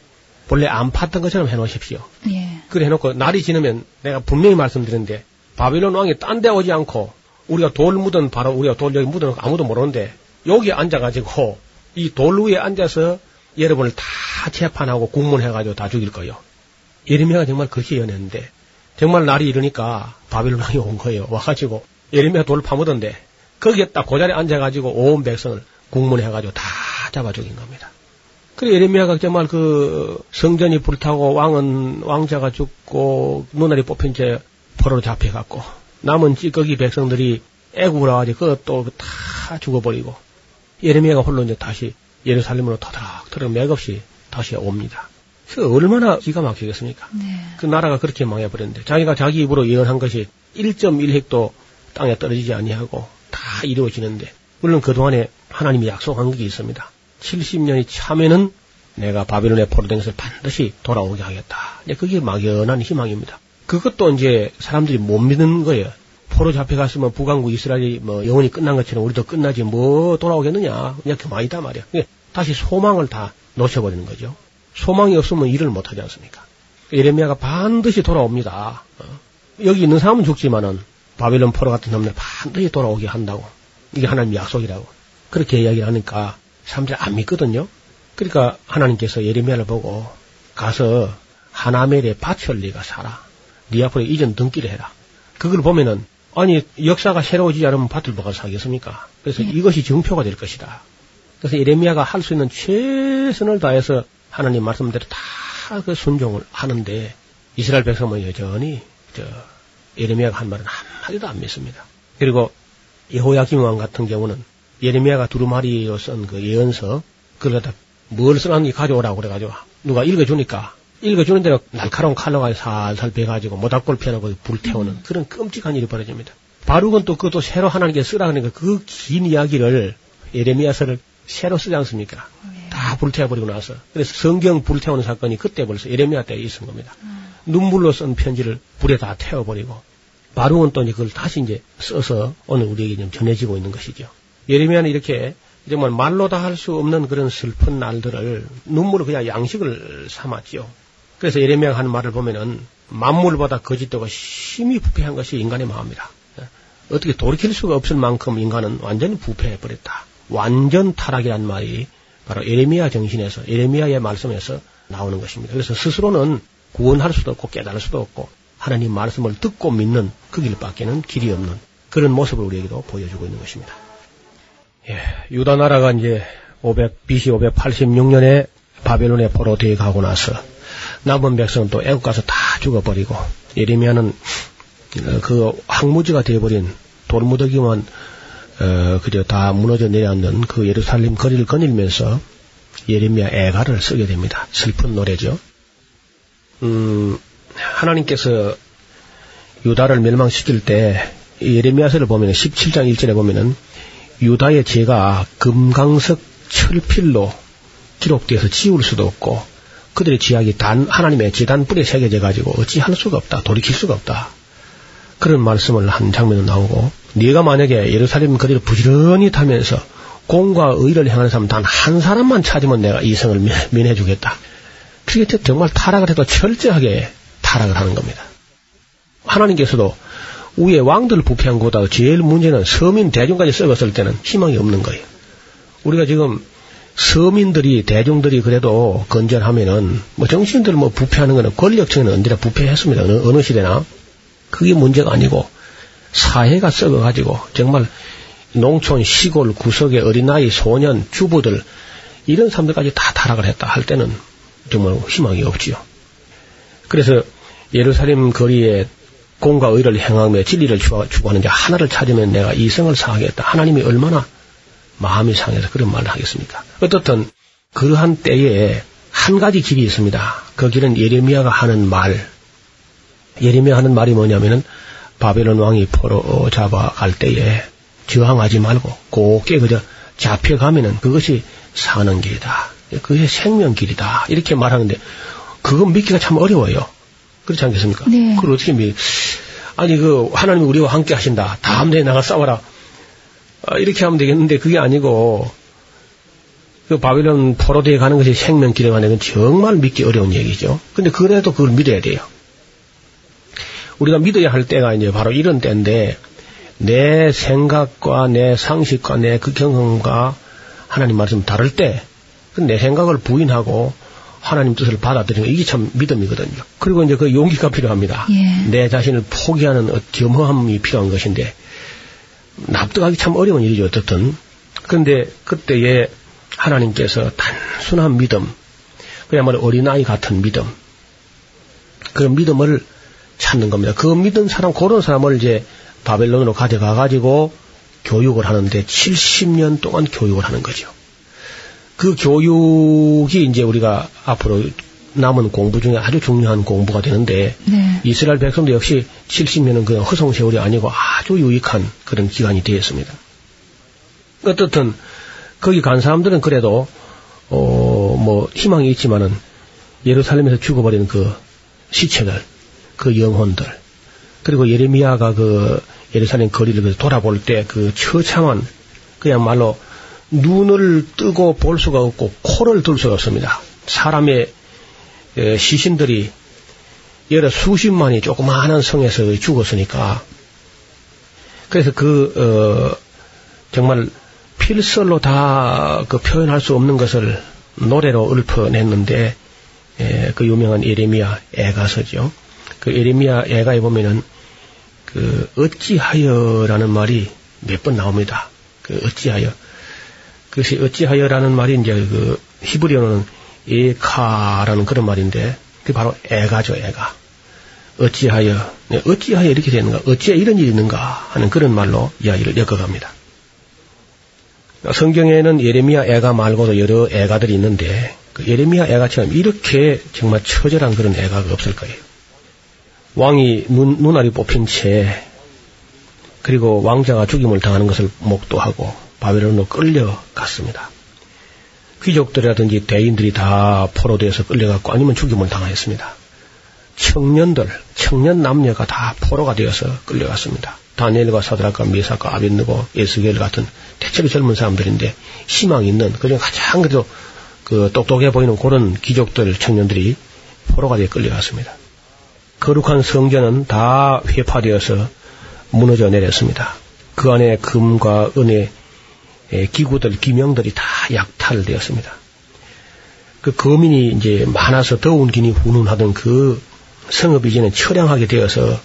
본래 안 팠던 것처럼 해놓으십시오. 예. 그래 해놓고 날이 지나면 내가 분명히 말씀드렸는데 바빌론 왕이 딴 데 오지 않고 우리가 돌 묻은 바로 우리가 돌 여기 묻어놓고 아무도 모르는데 여기 앉아가지고 이 돌 위에 앉아서 여러분을 다 재판하고 국문해가지고 다 죽일 거예요. 예레미야가 정말 그렇게 연했는데 정말 날이 이르니까 바빌론 왕이 온 거예요. 와가지고 예레미야 돌을 파묻었는데 거기에 딱그 자리에 앉아가지고 온 백성을 국문해가지고 다 잡아 죽인 겁니다. 그래 예레미야가 정말 그 성전이 불타고 왕은 왕자가 죽고 눈알이 뽑힌 채 포로로 잡혀갔고 남은 찌꺼기 백성들이 애굽으로 와가지고 그것도 다 죽어버리고 예레미야가 홀로 이제 다시 예루살렘으로 터덕터덕 맥없이 다시 옵니다. 그 얼마나 기가 막히겠습니까? 네. 그 나라가 그렇게 망해버렸는데 자기가 자기 입으로 예언한 것이 1.1획도 땅에 떨어지지 아니하고 다 이루어지는데 물론 그동안에 하나님이 약속한 게 있습니다. 70년이 차면은 내가 바빌론의 포로된 것을 반드시 돌아오게 하겠다. 그게 막연한 희망입니다. 그것도 이제 사람들이 못 믿는 거예요. 포로 잡혀갔으면 북왕국 이스라엘이 뭐 영원히 끝난 것처럼 우리도 끝나지 뭐 돌아오겠느냐. 그냥 그만이다 말이야. 그게 다시 소망을 다 놓쳐버리는 거죠. 소망이 없으면 일을 못하지 않습니까? 예레미야가 반드시 돌아옵니다. 어. 여기 있는 사람은 죽지만은 바빌론 포로 같은 놈들 반드시 돌아오게 한다고. 이게 하나님 약속이라고. 그렇게 이야기를 하니까 사람들이 안 믿거든요. 그러니까 하나님께서 예레미야를 보고 가서 하나멜의 밭을 네가 사라. 네 앞으로 이전 등기를 해라. 그걸 보면은 아니 역사가 새로워지지 않으면 밭을 뭐가 사겠습니까? 그래서 이것이 증표가 될 것이다. 그래서 예레미야가 할 수 있는 최선을 다해서 하나님 말씀대로 다 그 순종을 하는데 이스라엘 백성은 여전히 저 예레미야가 한 말은 한마디도 안 믿습니다. 그리고 여호야김 왕 같은 경우는 예레미야가 두루마리로 쓴 그 예언서 그걸 갖다 뭘 써놨는지 가져오라고 그래가지고 누가 읽어주니까 읽어주는 대로 날카로운 칼로가 살살 베가지고 모닥불 피워놓고 불태우는 그런 끔찍한 일이 벌어집니다. 바룩은 또 그것도 새로 하나님께 쓰라 그러니까 그 긴 이야기를 예레미야서를 새로 쓰지 않습니까? 다 불태워버리고 나서 그래서 성경 불태우는 사건이 그때 벌써 예레미야 때 있은 겁니다. 눈물로 쓴 편지를 불에 다 태워버리고 바룩은 또 이제 그걸 다시 이제 써서 오늘 우리에게 좀 전해지고 있는 것이죠. 예레미야는 이렇게 정말 말로 다 할 수 없는 그런 슬픈 날들을 눈물을 그냥 양식을 삼았지요. 그래서 예레미야가 하는 말을 보면은 만물보다 거짓되고 심히 부패한 것이 인간의 마음이라. 어떻게 돌이킬 수가 없을 만큼 인간은 완전히 부패해 버렸다. 완전 타락이란 말이 바로 예레미야 정신에서 예레미야의 말씀에서 나오는 것입니다. 그래서 스스로는 구원할 수도 없고 깨달을 수도 없고 하나님 말씀을 듣고 믿는 그 길밖에는 길이 없는 그런 모습을 우리에게도 보여주고 있는 것입니다. 예, 유다 나라가 이제 500 BC 586년에 바벨론에 포로되어 가고 나서 남은 백성은 또 애국 가서 다 죽어버리고 예레미야는 어, 그 항무지가 되어버린 돌무더기만 어, 그저 다 무너져 내려앉는 그 예루살렘 거리를 거닐면서 예레미야 애가를 쓰게 됩니다. 슬픈 노래죠. 음, 하나님께서 유다를 멸망시킬 때 예레미야서를 보면 17장 1절에 보면은 유다의 죄가 금강석 철필로 기록되어서 지울 수도 없고 그들의 죄악이 단 하나님의 재단 뿌리에 새겨져 가지고 어찌할 수가 없다 돌이킬 수가 없다 그런 말씀을 한 장면도 나오고 네가 만약에 예루살렘 거리를 부지런히 타면서 공과 의를 행하는 사람 단 한 사람만 찾으면 내가 이 성을 면해 주겠다. 그게 정말 타락을 해도 철저하게 타락을 하는 겁니다. 하나님께서도 위에 왕들 부패한 것보다 제일 문제는 서민 대중까지 썩었을 때는 희망이 없는 거예요. 우리가 지금 서민들이 대중들이 그래도 건전하면은 뭐 정신들 뭐 부패하는 거는 권력층은 언제나 부패했습니다. 어느, 어느 시대나 그게 문제가 아니고 사회가 썩어가지고 정말 농촌 시골 구석의 어린아이 소년 주부들 이런 사람들까지 다 타락을 했다 할 때는 정말 희망이 없지요. 그래서 예루살렘 거리에 공과 의를 행하며 진리를 추구하는 자 하나를 찾으면 내가 이성을 사하겠다. 하나님이 얼마나 마음이 상해서 그런 말을 하겠습니까? 어떻든 그러한 때에 한 가지 길이 있습니다. 그 길은 예레미야가 하는 말. 예레미야 하는 말이 뭐냐면은 바벨론 왕이 포로 잡아갈 때에 저항하지 말고 곱게 그저 잡혀가면은 그것이 사는 길이다. 그것이 생명 길이다. 이렇게 말하는데 그거 믿기가 참 어려워요. 그렇지 않겠습니까? 네. 그걸 어떻게 믿, 아니, 그, 하나님이 우리와 함께 하신다. 다음 대에 나가 싸워라. 아, 이렇게 하면 되겠는데 그게 아니고, 그 바빌론 포로대에 가는 것이 생명길에 가는 건 정말 믿기 어려운 얘기죠. 근데 그래도 그걸 믿어야 돼요. 우리가 믿어야 할 때가 이제 바로 이런 때인데, 내 생각과 내 상식과 내 그 경험과 하나님 말씀 다를 때, 그내 생각을 부인하고 하나님 뜻을 받아들이는 거, 이게 참 믿음이거든요. 그리고 이제 그 용기가 필요합니다. 예. 내 자신을 포기하는 어, 겸허함이 필요한 것인데, 납득하기 참 어려운 일이죠, 어떻든. 그런데 그때에 하나님께서 단순한 믿음, 그야말로 어린아이 같은 믿음, 그런 믿음을 찾는 겁니다. 그 믿은 사람, 그런 사람을 이제 바벨론으로 가져가 가지고 교육을 하는데 70년 동안 교육을 하는 거죠. 그 교육이 이제 우리가 앞으로 남은 공부 중에 아주 중요한 공부가 되는데 네. 이스라엘 백성도 역시 70년은 그냥 허송 세월이 아니고 아주 유익한 그런 기간이 되었습니다. 어떻든 거기 간 사람들은 그래도 어 뭐 희망이 있지만은 예루살렘에서 죽어버린 그 시체들, 그 영혼들, 그리고 예레미야가 그 예루살렘 거리를 돌아볼 때 그 처참한 그야말로 눈을 뜨고 볼 수가 없고 코를 들 수가 없습니다. 사람의 에, 시신들이 여러 수십만이 조그마한 성에서 죽었으니까 그래서 그 어, 정말 필설로 다 그 표현할 수 없는 것을 노래로 읊어냈는데 에, 그 유명한 예레미야 애가서죠. 그 예레미야 애가에 보면은 그 어찌하여라는 말이 몇 번 나옵니다. 그 어찌하여 그것이 어찌하여라는 말이 이제 그 히브리어는 에카라는 그런 말인데 그게 바로 애가죠 애가 어찌하여 네, 어찌하여 이렇게 되는가 어찌에 이런 일이 있는가 하는 그런 말로 이야기를 엮어갑니다. 성경에는 예레미야 애가 말고도 여러 애가들이 있는데 그 예레미야 애가처럼 이렇게 정말 처절한 그런 애가가 없을 거예요. 왕이 눈, 눈알이 뽑힌 채 그리고 왕자가 죽임을 당하는 것을 목도하고 바벨론으로 끌려갔습니다. 귀족들이라든지 대인들이 다 포로되어서 끌려갔고 아니면 죽임을 당하였습니다. 청년들, 청년 남녀가 다 포로가 되어서 끌려갔습니다. 다니엘과 사드락과 미사과 아벤느고 에스겔 같은 대체로 젊은 사람들인데 희망 있는 그중 가장 그래도 그 똑똑해 보이는 그런 귀족들 청년들이 포로가 되어 끌려갔습니다. 거룩한 성전은 다 회파되어서 무너져 내렸습니다. 그 안에 금과 은의 기구들, 기명들이 다 약탈되었습니다. 그 거민이 이제 많아서 더운 기니 훈훈하던 그 성읍이 이제는 처량하게 되어서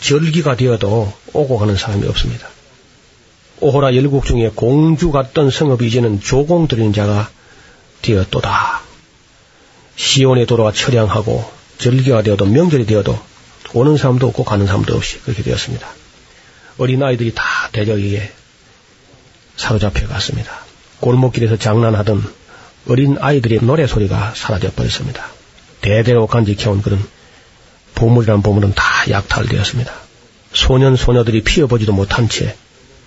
절기가 되어도 오고 가는 사람이 없습니다. 오호라 열국 중에 공주 같던 성읍이 이제는 조공 들인 자가 되었도다. 시온에 돌아와 처량하고 절기가 되어도 명절이 되어도 오는 사람도 없고 가는 사람도 없이 그렇게 되었습니다. 어린아이들이 다 대적에게 사로잡혀 갔습니다. 골목길에서 장난하던 어린 아이들의 노래소리가 사라져 버렸습니다. 대대로 간직해온 그런 보물이란 보물은 다 약탈되었습니다. 소년, 소녀들이 피어보지도 못한 채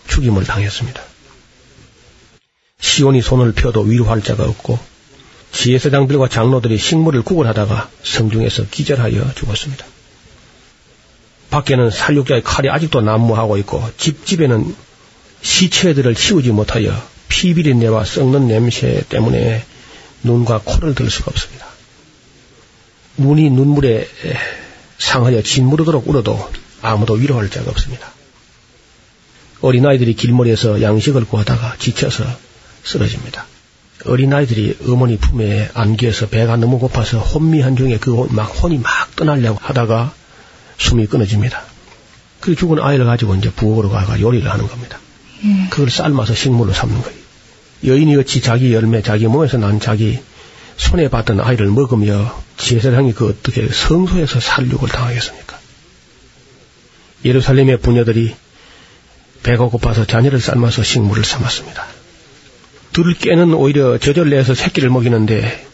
죽임을 당했습니다. 시온이 손을 펴도 위로할 자가 없고 지혜사장들과 장로들이 식물을 구걸하다가 성중에서 기절하여 죽었습니다. 밖에는 살육자의 칼이 아직도 난무하고 있고 집집에는 시체들을 치우지 못하여 피비린내와 썩는 냄새 때문에 눈과 코를 들 수가 없습니다. 눈이 눈물에 상하여 진무르도록 울어도 아무도 위로할 자가 없습니다. 어린아이들이 길머리에서 양식을 구하다가 지쳐서 쓰러집니다. 어린아이들이 어머니 품에 안기어서 배가 너무 고파서 혼미한 중에 그 막 혼이 막 떠나려고 하다가 숨이 끊어집니다. 그 죽은 아이를 가지고 이제 부엌으로 가가 요리를 하는 겁니다. 그걸 삶아서 식물로 삼는 거예요. 여인이 어찌 자기 열매, 자기 몸에서 난 자기 손에 받던 아이를 먹으며 제사장이 그 어떻게 성소에서 살육을 당하겠습니까? 예루살렘의 부녀들이 배가 고파서 자녀를 삶아서 식물을 삼았습니다. 들깨는 오히려 저절 내서 새끼를 먹이는데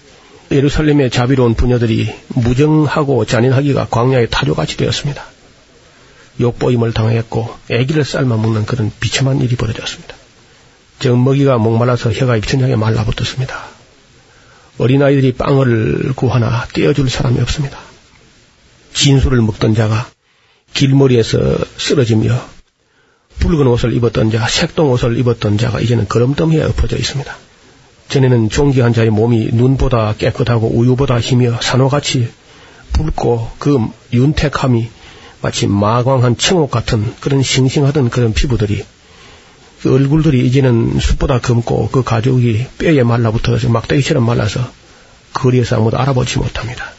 예루살렘의 자비로운 부녀들이 무정하고 잔인하기가 광야의 타조같이 되었습니다. 욕보임을 당했고 애기를 삶아 먹는 그런 비참한 일이 벌어졌습니다. 젖먹이가 목말라서 혀가 입천장에 말라붙었습니다. 어린아이들이 빵을 구하나 떼어줄 사람이 없습니다. 진수를 먹던 자가 길머리에서 쓰러지며 붉은 옷을 입었던 자, 색동 옷을 입었던 자가 이제는 걸음더미에 엎어져 있습니다. 전에는 종기한 자의 몸이 눈보다 깨끗하고 우유보다 희며 산호같이 붉고 그 윤택함이 마치 마광한 청옥 같은 그런 싱싱하던 그런 피부들이 그 얼굴들이 이제는 숲보다 검고 그 가죽이 뼈에 말라붙어서 막대기처럼 말라서 거리에서 아무도 알아보지 못합니다.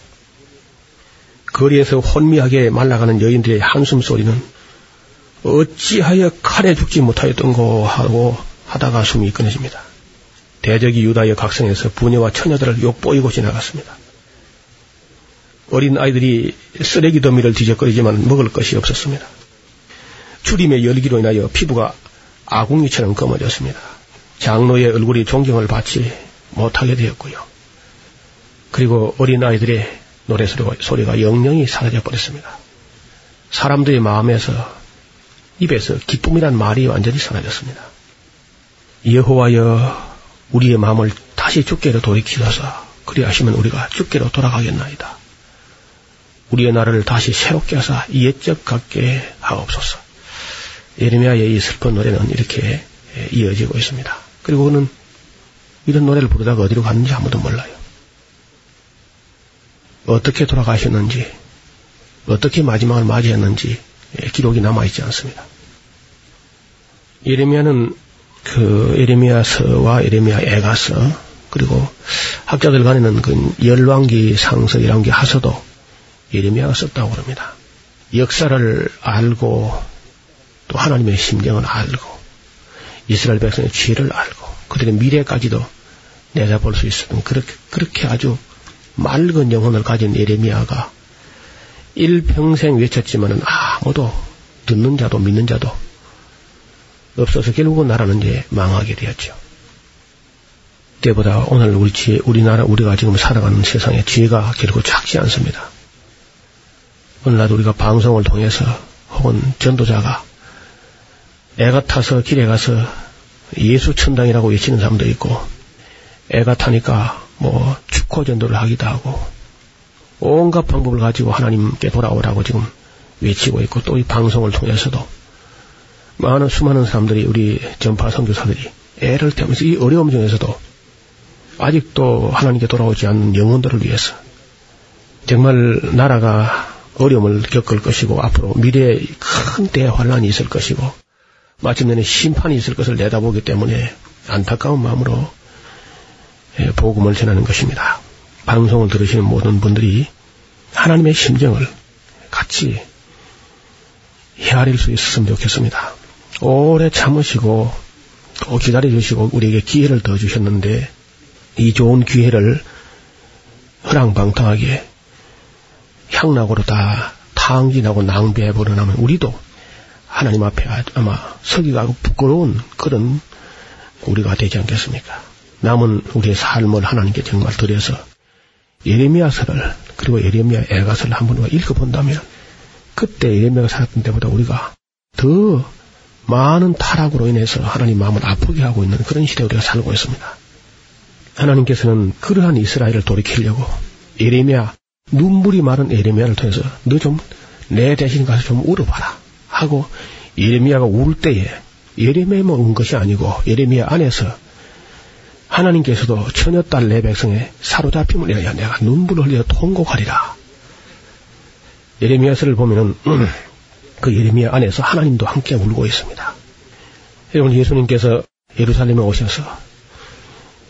거리에서 혼미하게 말라가는 여인들의 한숨 소리는 어찌하여 칼에 죽지 못하였던고 하고 하다가 숨이 끊어집니다. 대적이 유다의 각성에서 부녀와 처녀들을 욕보이고 지나갔습니다. 어린 아이들이 쓰레기 더미를 뒤적거리지만 먹을 것이 없었습니다. 추림의 열기로 인하여 피부가 아궁이처럼 검어졌습니다. 장로의 얼굴이 존경을 받지 못하게 되었고요. 그리고 어린 아이들의 노래 소리가 영영이 사라져 버렸습니다. 사람들의 마음에서 입에서 기쁨이란 말이 완전히 사라졌습니다. 여호와여 우리의 마음을 다시 주께로 돌이키소서 그리하시면 우리가 주께로 돌아가겠나이다. 우리의 나라를 다시 새롭게 하사 옛적 같게 하옵소서. 예레미야의 이 슬픈 노래는 이렇게 이어지고 있습니다. 그리고 그는 이런 노래를 부르다가 어디로 갔는지 아무도 몰라요. 어떻게 돌아가셨는지, 어떻게 마지막을 맞이했는지 기록이 남아있지 않습니다. 예레미야는 그 에레미야서와 에레미야 애가서 그리고 학자들 간에는 그 열왕기 상서이라는 게 하서도 예레미야가 썼다고 그럽니다. 역사를 알고 또 하나님의 심정을 알고 이스라엘 백성의 죄를 알고 그들의 미래까지도 내다볼 수 있었던 그렇게 그렇게 아주 맑은 영혼을 가진 예레미야가 일평생 외쳤지만은 아무도 듣는 자도 믿는 자도 없어서 결국은 나라는 이제 망하게 되었죠. 때보다 오늘 우리 지혜, 우리나라, 우리가 지금 살아가는 세상에 지혜가 결코 작지 않습니다. 오늘날 우리가 방송을 통해서 혹은 전도자가 애가 타서 길에 가서 예수 천당이라고 외치는 사람도 있고 애가 타니까 뭐 축호 전도를 하기도 하고 온갖 방법을 가지고 하나님께 돌아오라고 지금 외치고 있고 또 이 방송을 통해서도 많은 수많은 사람들이 우리 전파 선교사들이 애를 태우면서 이 어려움 중에서도 아직도 하나님께 돌아오지 않는 영혼들을 위해서 정말 나라가 어려움을 겪을 것이고 앞으로 미래에 큰 대환란이 있을 것이고 마침내는 심판이 있을 것을 내다보기 때문에 안타까운 마음으로 예, 복음을 전하는 것입니다. 방송을 들으시는 모든 분들이 하나님의 심정을 같이 헤아릴 수 있었으면 좋겠습니다. 오래 참으시고 또 기다려 주시고 우리에게 기회를 더 주셨는데 이 좋은 기회를 허랑방탕하게 향락으로 다 탕진하고 낭비해 버려나면 우리도 하나님 앞에 아마 서기가 부끄러운 그런 우리가 되지 않겠습니까? 남은 우리의 삶을 하나님께 정말 드려서 예레미야서를 그리고 예레미야 애가서를 한번 읽어본다면 그때 예레미야가 살았던 때보다 우리가 더 많은 타락으로 인해서 하나님 마음을 아프게 하고 있는 그런 시대에 우리가 살고 있습니다. 하나님께서는 그러한 이스라엘을 돌이키려고 예레미야 눈물이 마른 예레미야를 통해서 너 좀 내 대신 가서 좀 울어봐라 하고 예레미야가 울 때에 예레미야만 운 것이 아니고 예레미야 안에서 하나님께서도 처녀 딸 내 백성의 사로잡힘을 인하여 내가 눈물을 흘려 통곡하리라. 예레미야서를 보면은 음, 그 예레미야 안에서 하나님도 함께 울고 있습니다. 여러분 예수님께서 예루살렘에 오셔서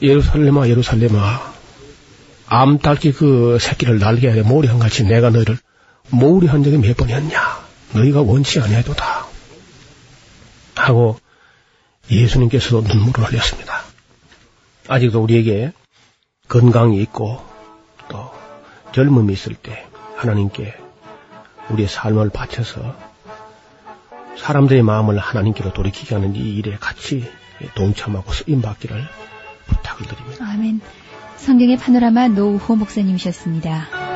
예루살렘아 예루살렘아 암탉이 그 새끼를 날게 하여 모리한 같이 내가 너희를 모리한 적이 몇 번이었냐 너희가 원치 아니해도다 하고 예수님께서도 눈물을 흘렸습니다. 아직도 우리에게 건강이 있고 또 젊음이 있을 때 하나님께 우리의 삶을 바쳐서 사람들의 마음을 하나님께로 돌이키게 하는 이 일에 같이 동참하고 쓰임받기를 부탁을 드립니다. 아멘. 성경의 파노라마 노우호 목사님이셨습니다.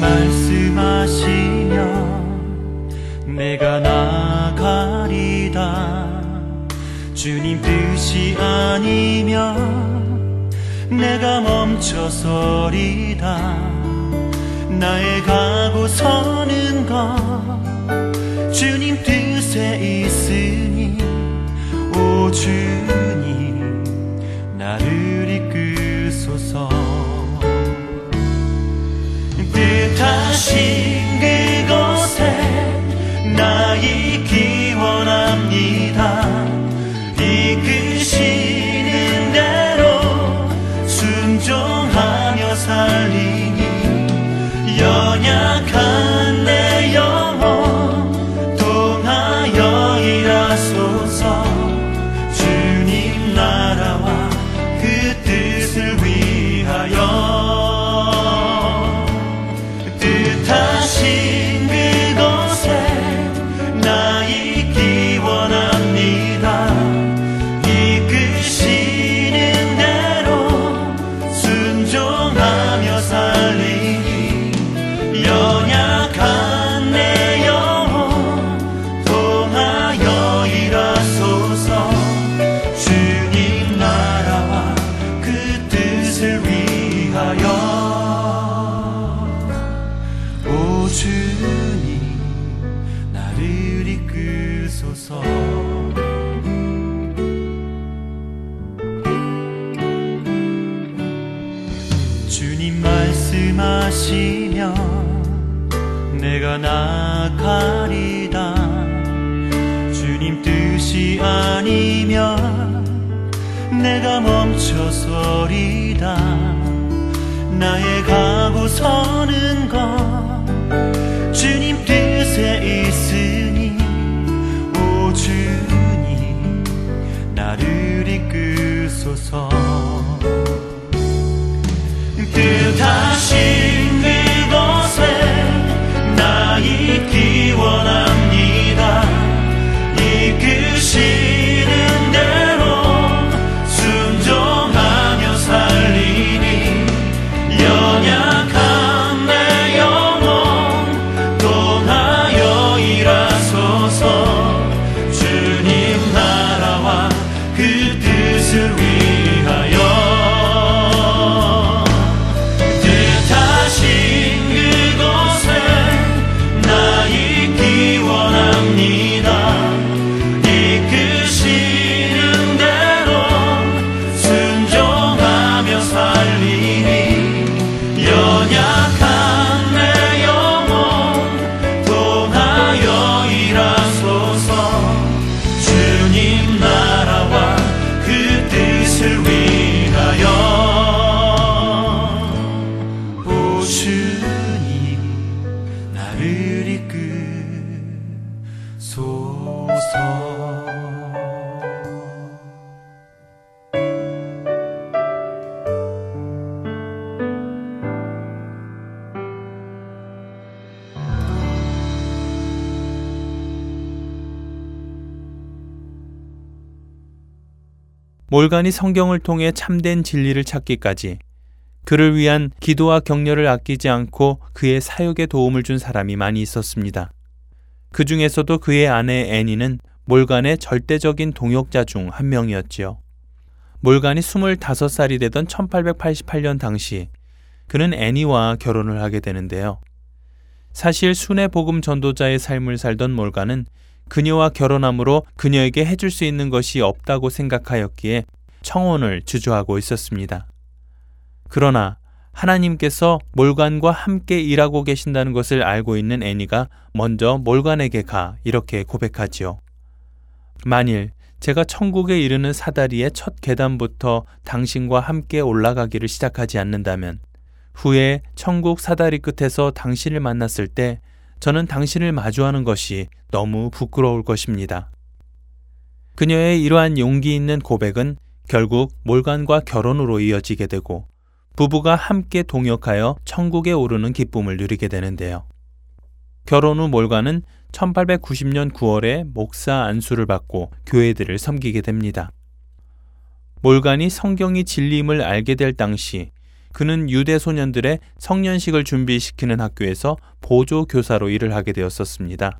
말씀하시면 내가 나가리다. 주님 뜻이 아니면 내가 멈춰서리다. 나의 가고 서는 것 주님 뜻에 있으니 오 주님 뜻하 가고 서는 것. 주님 뜻에 있으니 오 주님 나를 이끄소서. 뜻하신 그곳에 몰간이 성경을 통해 참된 진리를 찾기까지 그를 위한 기도와 격려를 아끼지 않고 그의 사역에 도움을 준 사람이 많이 있었습니다. 그 중에서도 그의 아내 애니는 몰간의 절대적인 동역자 중 한 명이었지요. 몰간이 25살이 되던 1888년 당시 그는 애니와 결혼을 하게 되는데요. 사실 순회 복음 전도자의 삶을 살던 몰간은 그녀와 결혼함으로 그녀에게 해줄 수 있는 것이 없다고 생각하였기에 청혼을 주저하고 있었습니다. 그러나 하나님께서 몰간과 함께 일하고 계신다는 것을 알고 있는 애니가 먼저 몰간에게 가 이렇게 고백하지요. 만일 제가 천국에 이르는 사다리의 첫 계단부터 당신과 함께 올라가기를 시작하지 않는다면 후에 천국 사다리 끝에서 당신을 만났을 때 저는 당신을 마주하는 것이 너무 부끄러울 것입니다. 그녀의 이러한 용기 있는 고백은 결국 몰간과 결혼으로 이어지게 되고 부부가 함께 동역하여 천국에 오르는 기쁨을 누리게 되는데요. 결혼 후 몰간은 1890년 9월에 목사 안수를 받고 교회들을 섬기게 됩니다. 몰간이 성경이 진리임을 알게 될 당시 그는 유대 소년들의 성년식을 준비시키는 학교에서 보조 교사로 일을 하게 되었었습니다.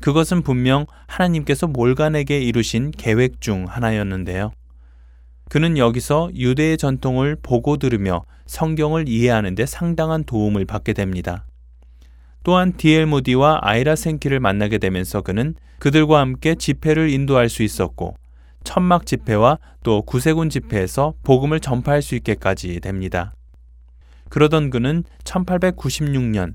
그것은 분명 하나님께서 몰간에게 이루신 계획 중 하나였는데요. 그는 여기서 유대의 전통을 보고 들으며 성경을 이해하는 데 상당한 도움을 받게 됩니다. 또한 디엘 모디와 아이라 생키를 만나게 되면서 그는 그들과 함께 집회를 인도할 수 있었고 천막 집회와 또 구세군 집회에서 복음을 전파할 수 있게까지 됩니다. 그러던 그는 1896년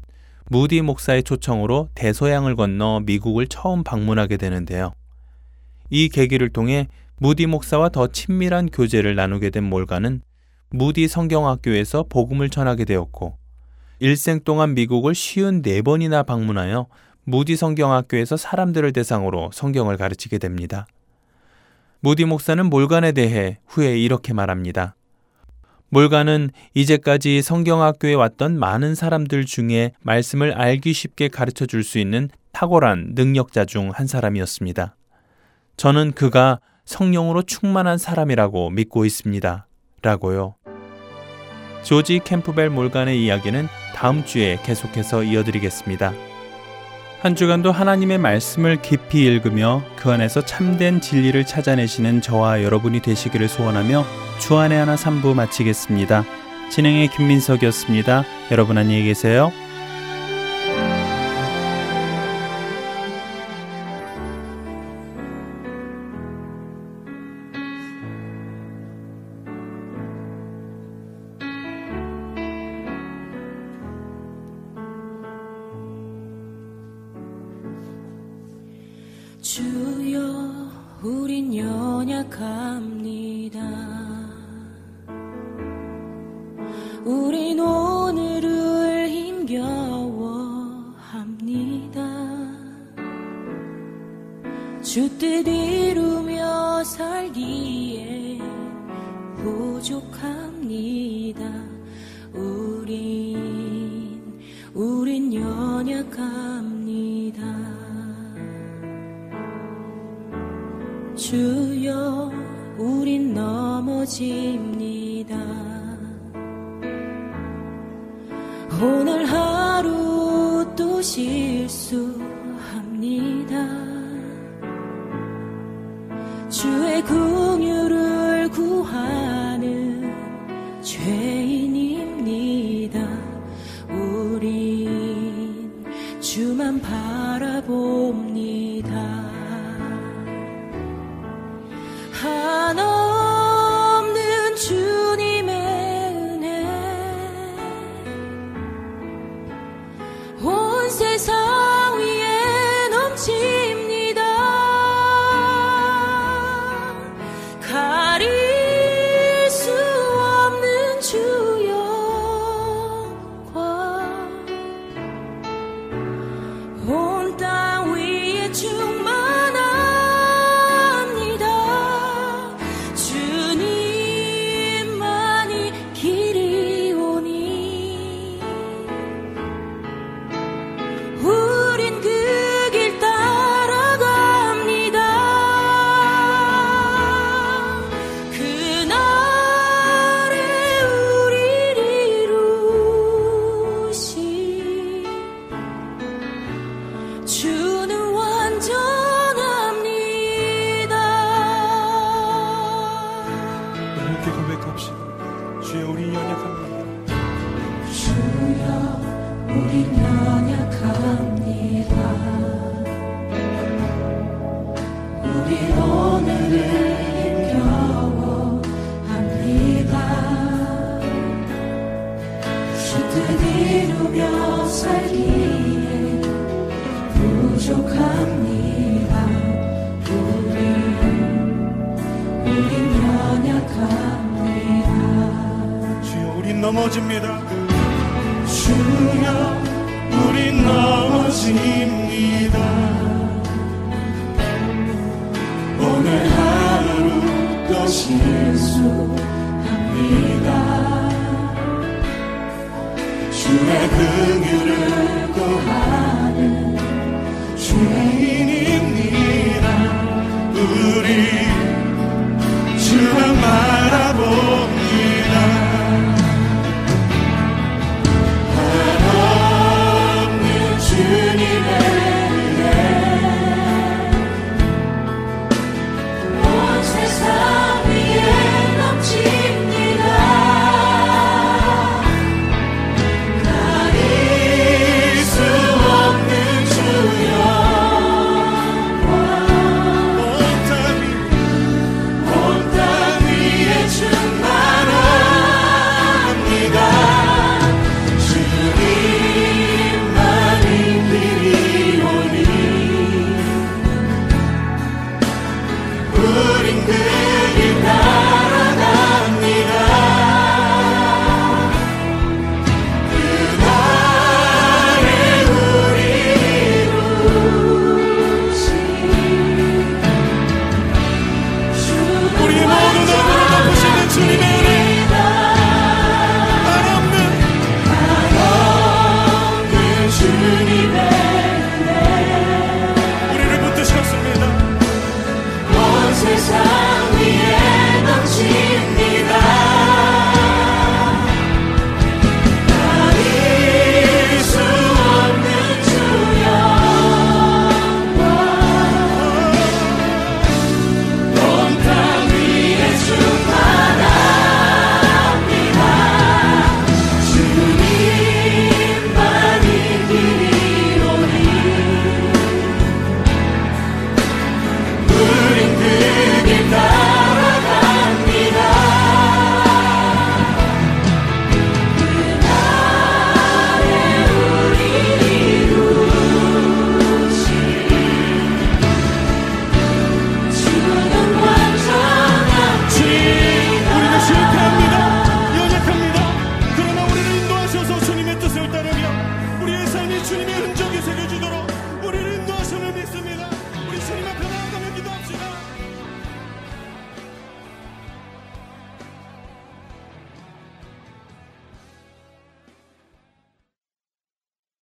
무디 목사의 초청으로 대서양을 건너 미국을 처음 방문하게 되는데요. 이 계기를 통해 무디 목사와 더 친밀한 교제를 나누게 된 몰가는 무디 성경학교에서 복음을 전하게 되었고 일생 동안 미국을 쉬운 네 번이나 방문하여 무디 성경학교에서 사람들을 대상으로 성경을 가르치게 됩니다. 무디 목사는 몰간에 대해 후에 이렇게 말합니다. 몰간은 이제까지 성경학교에 왔던 많은 사람들 중에 말씀을 알기 쉽게 가르쳐 줄 수 있는 탁월한 능력자 중 한 사람이었습니다. 저는 그가 성령으로 충만한 사람이라고 믿고 있습니다. 라고요. 조지 캠프벨 몰간의 이야기는 다음 주에 계속해서 이어드리겠습니다. 한 주간도 하나님의 말씀을 깊이 읽으며 그 안에서 참된 진리를 찾아내시는 저와 여러분이 되시기를 소원하며 주안의 하나 3부 마치겠습니다. 진행의 김민석이었습니다. 여러분 안녕히 계세요.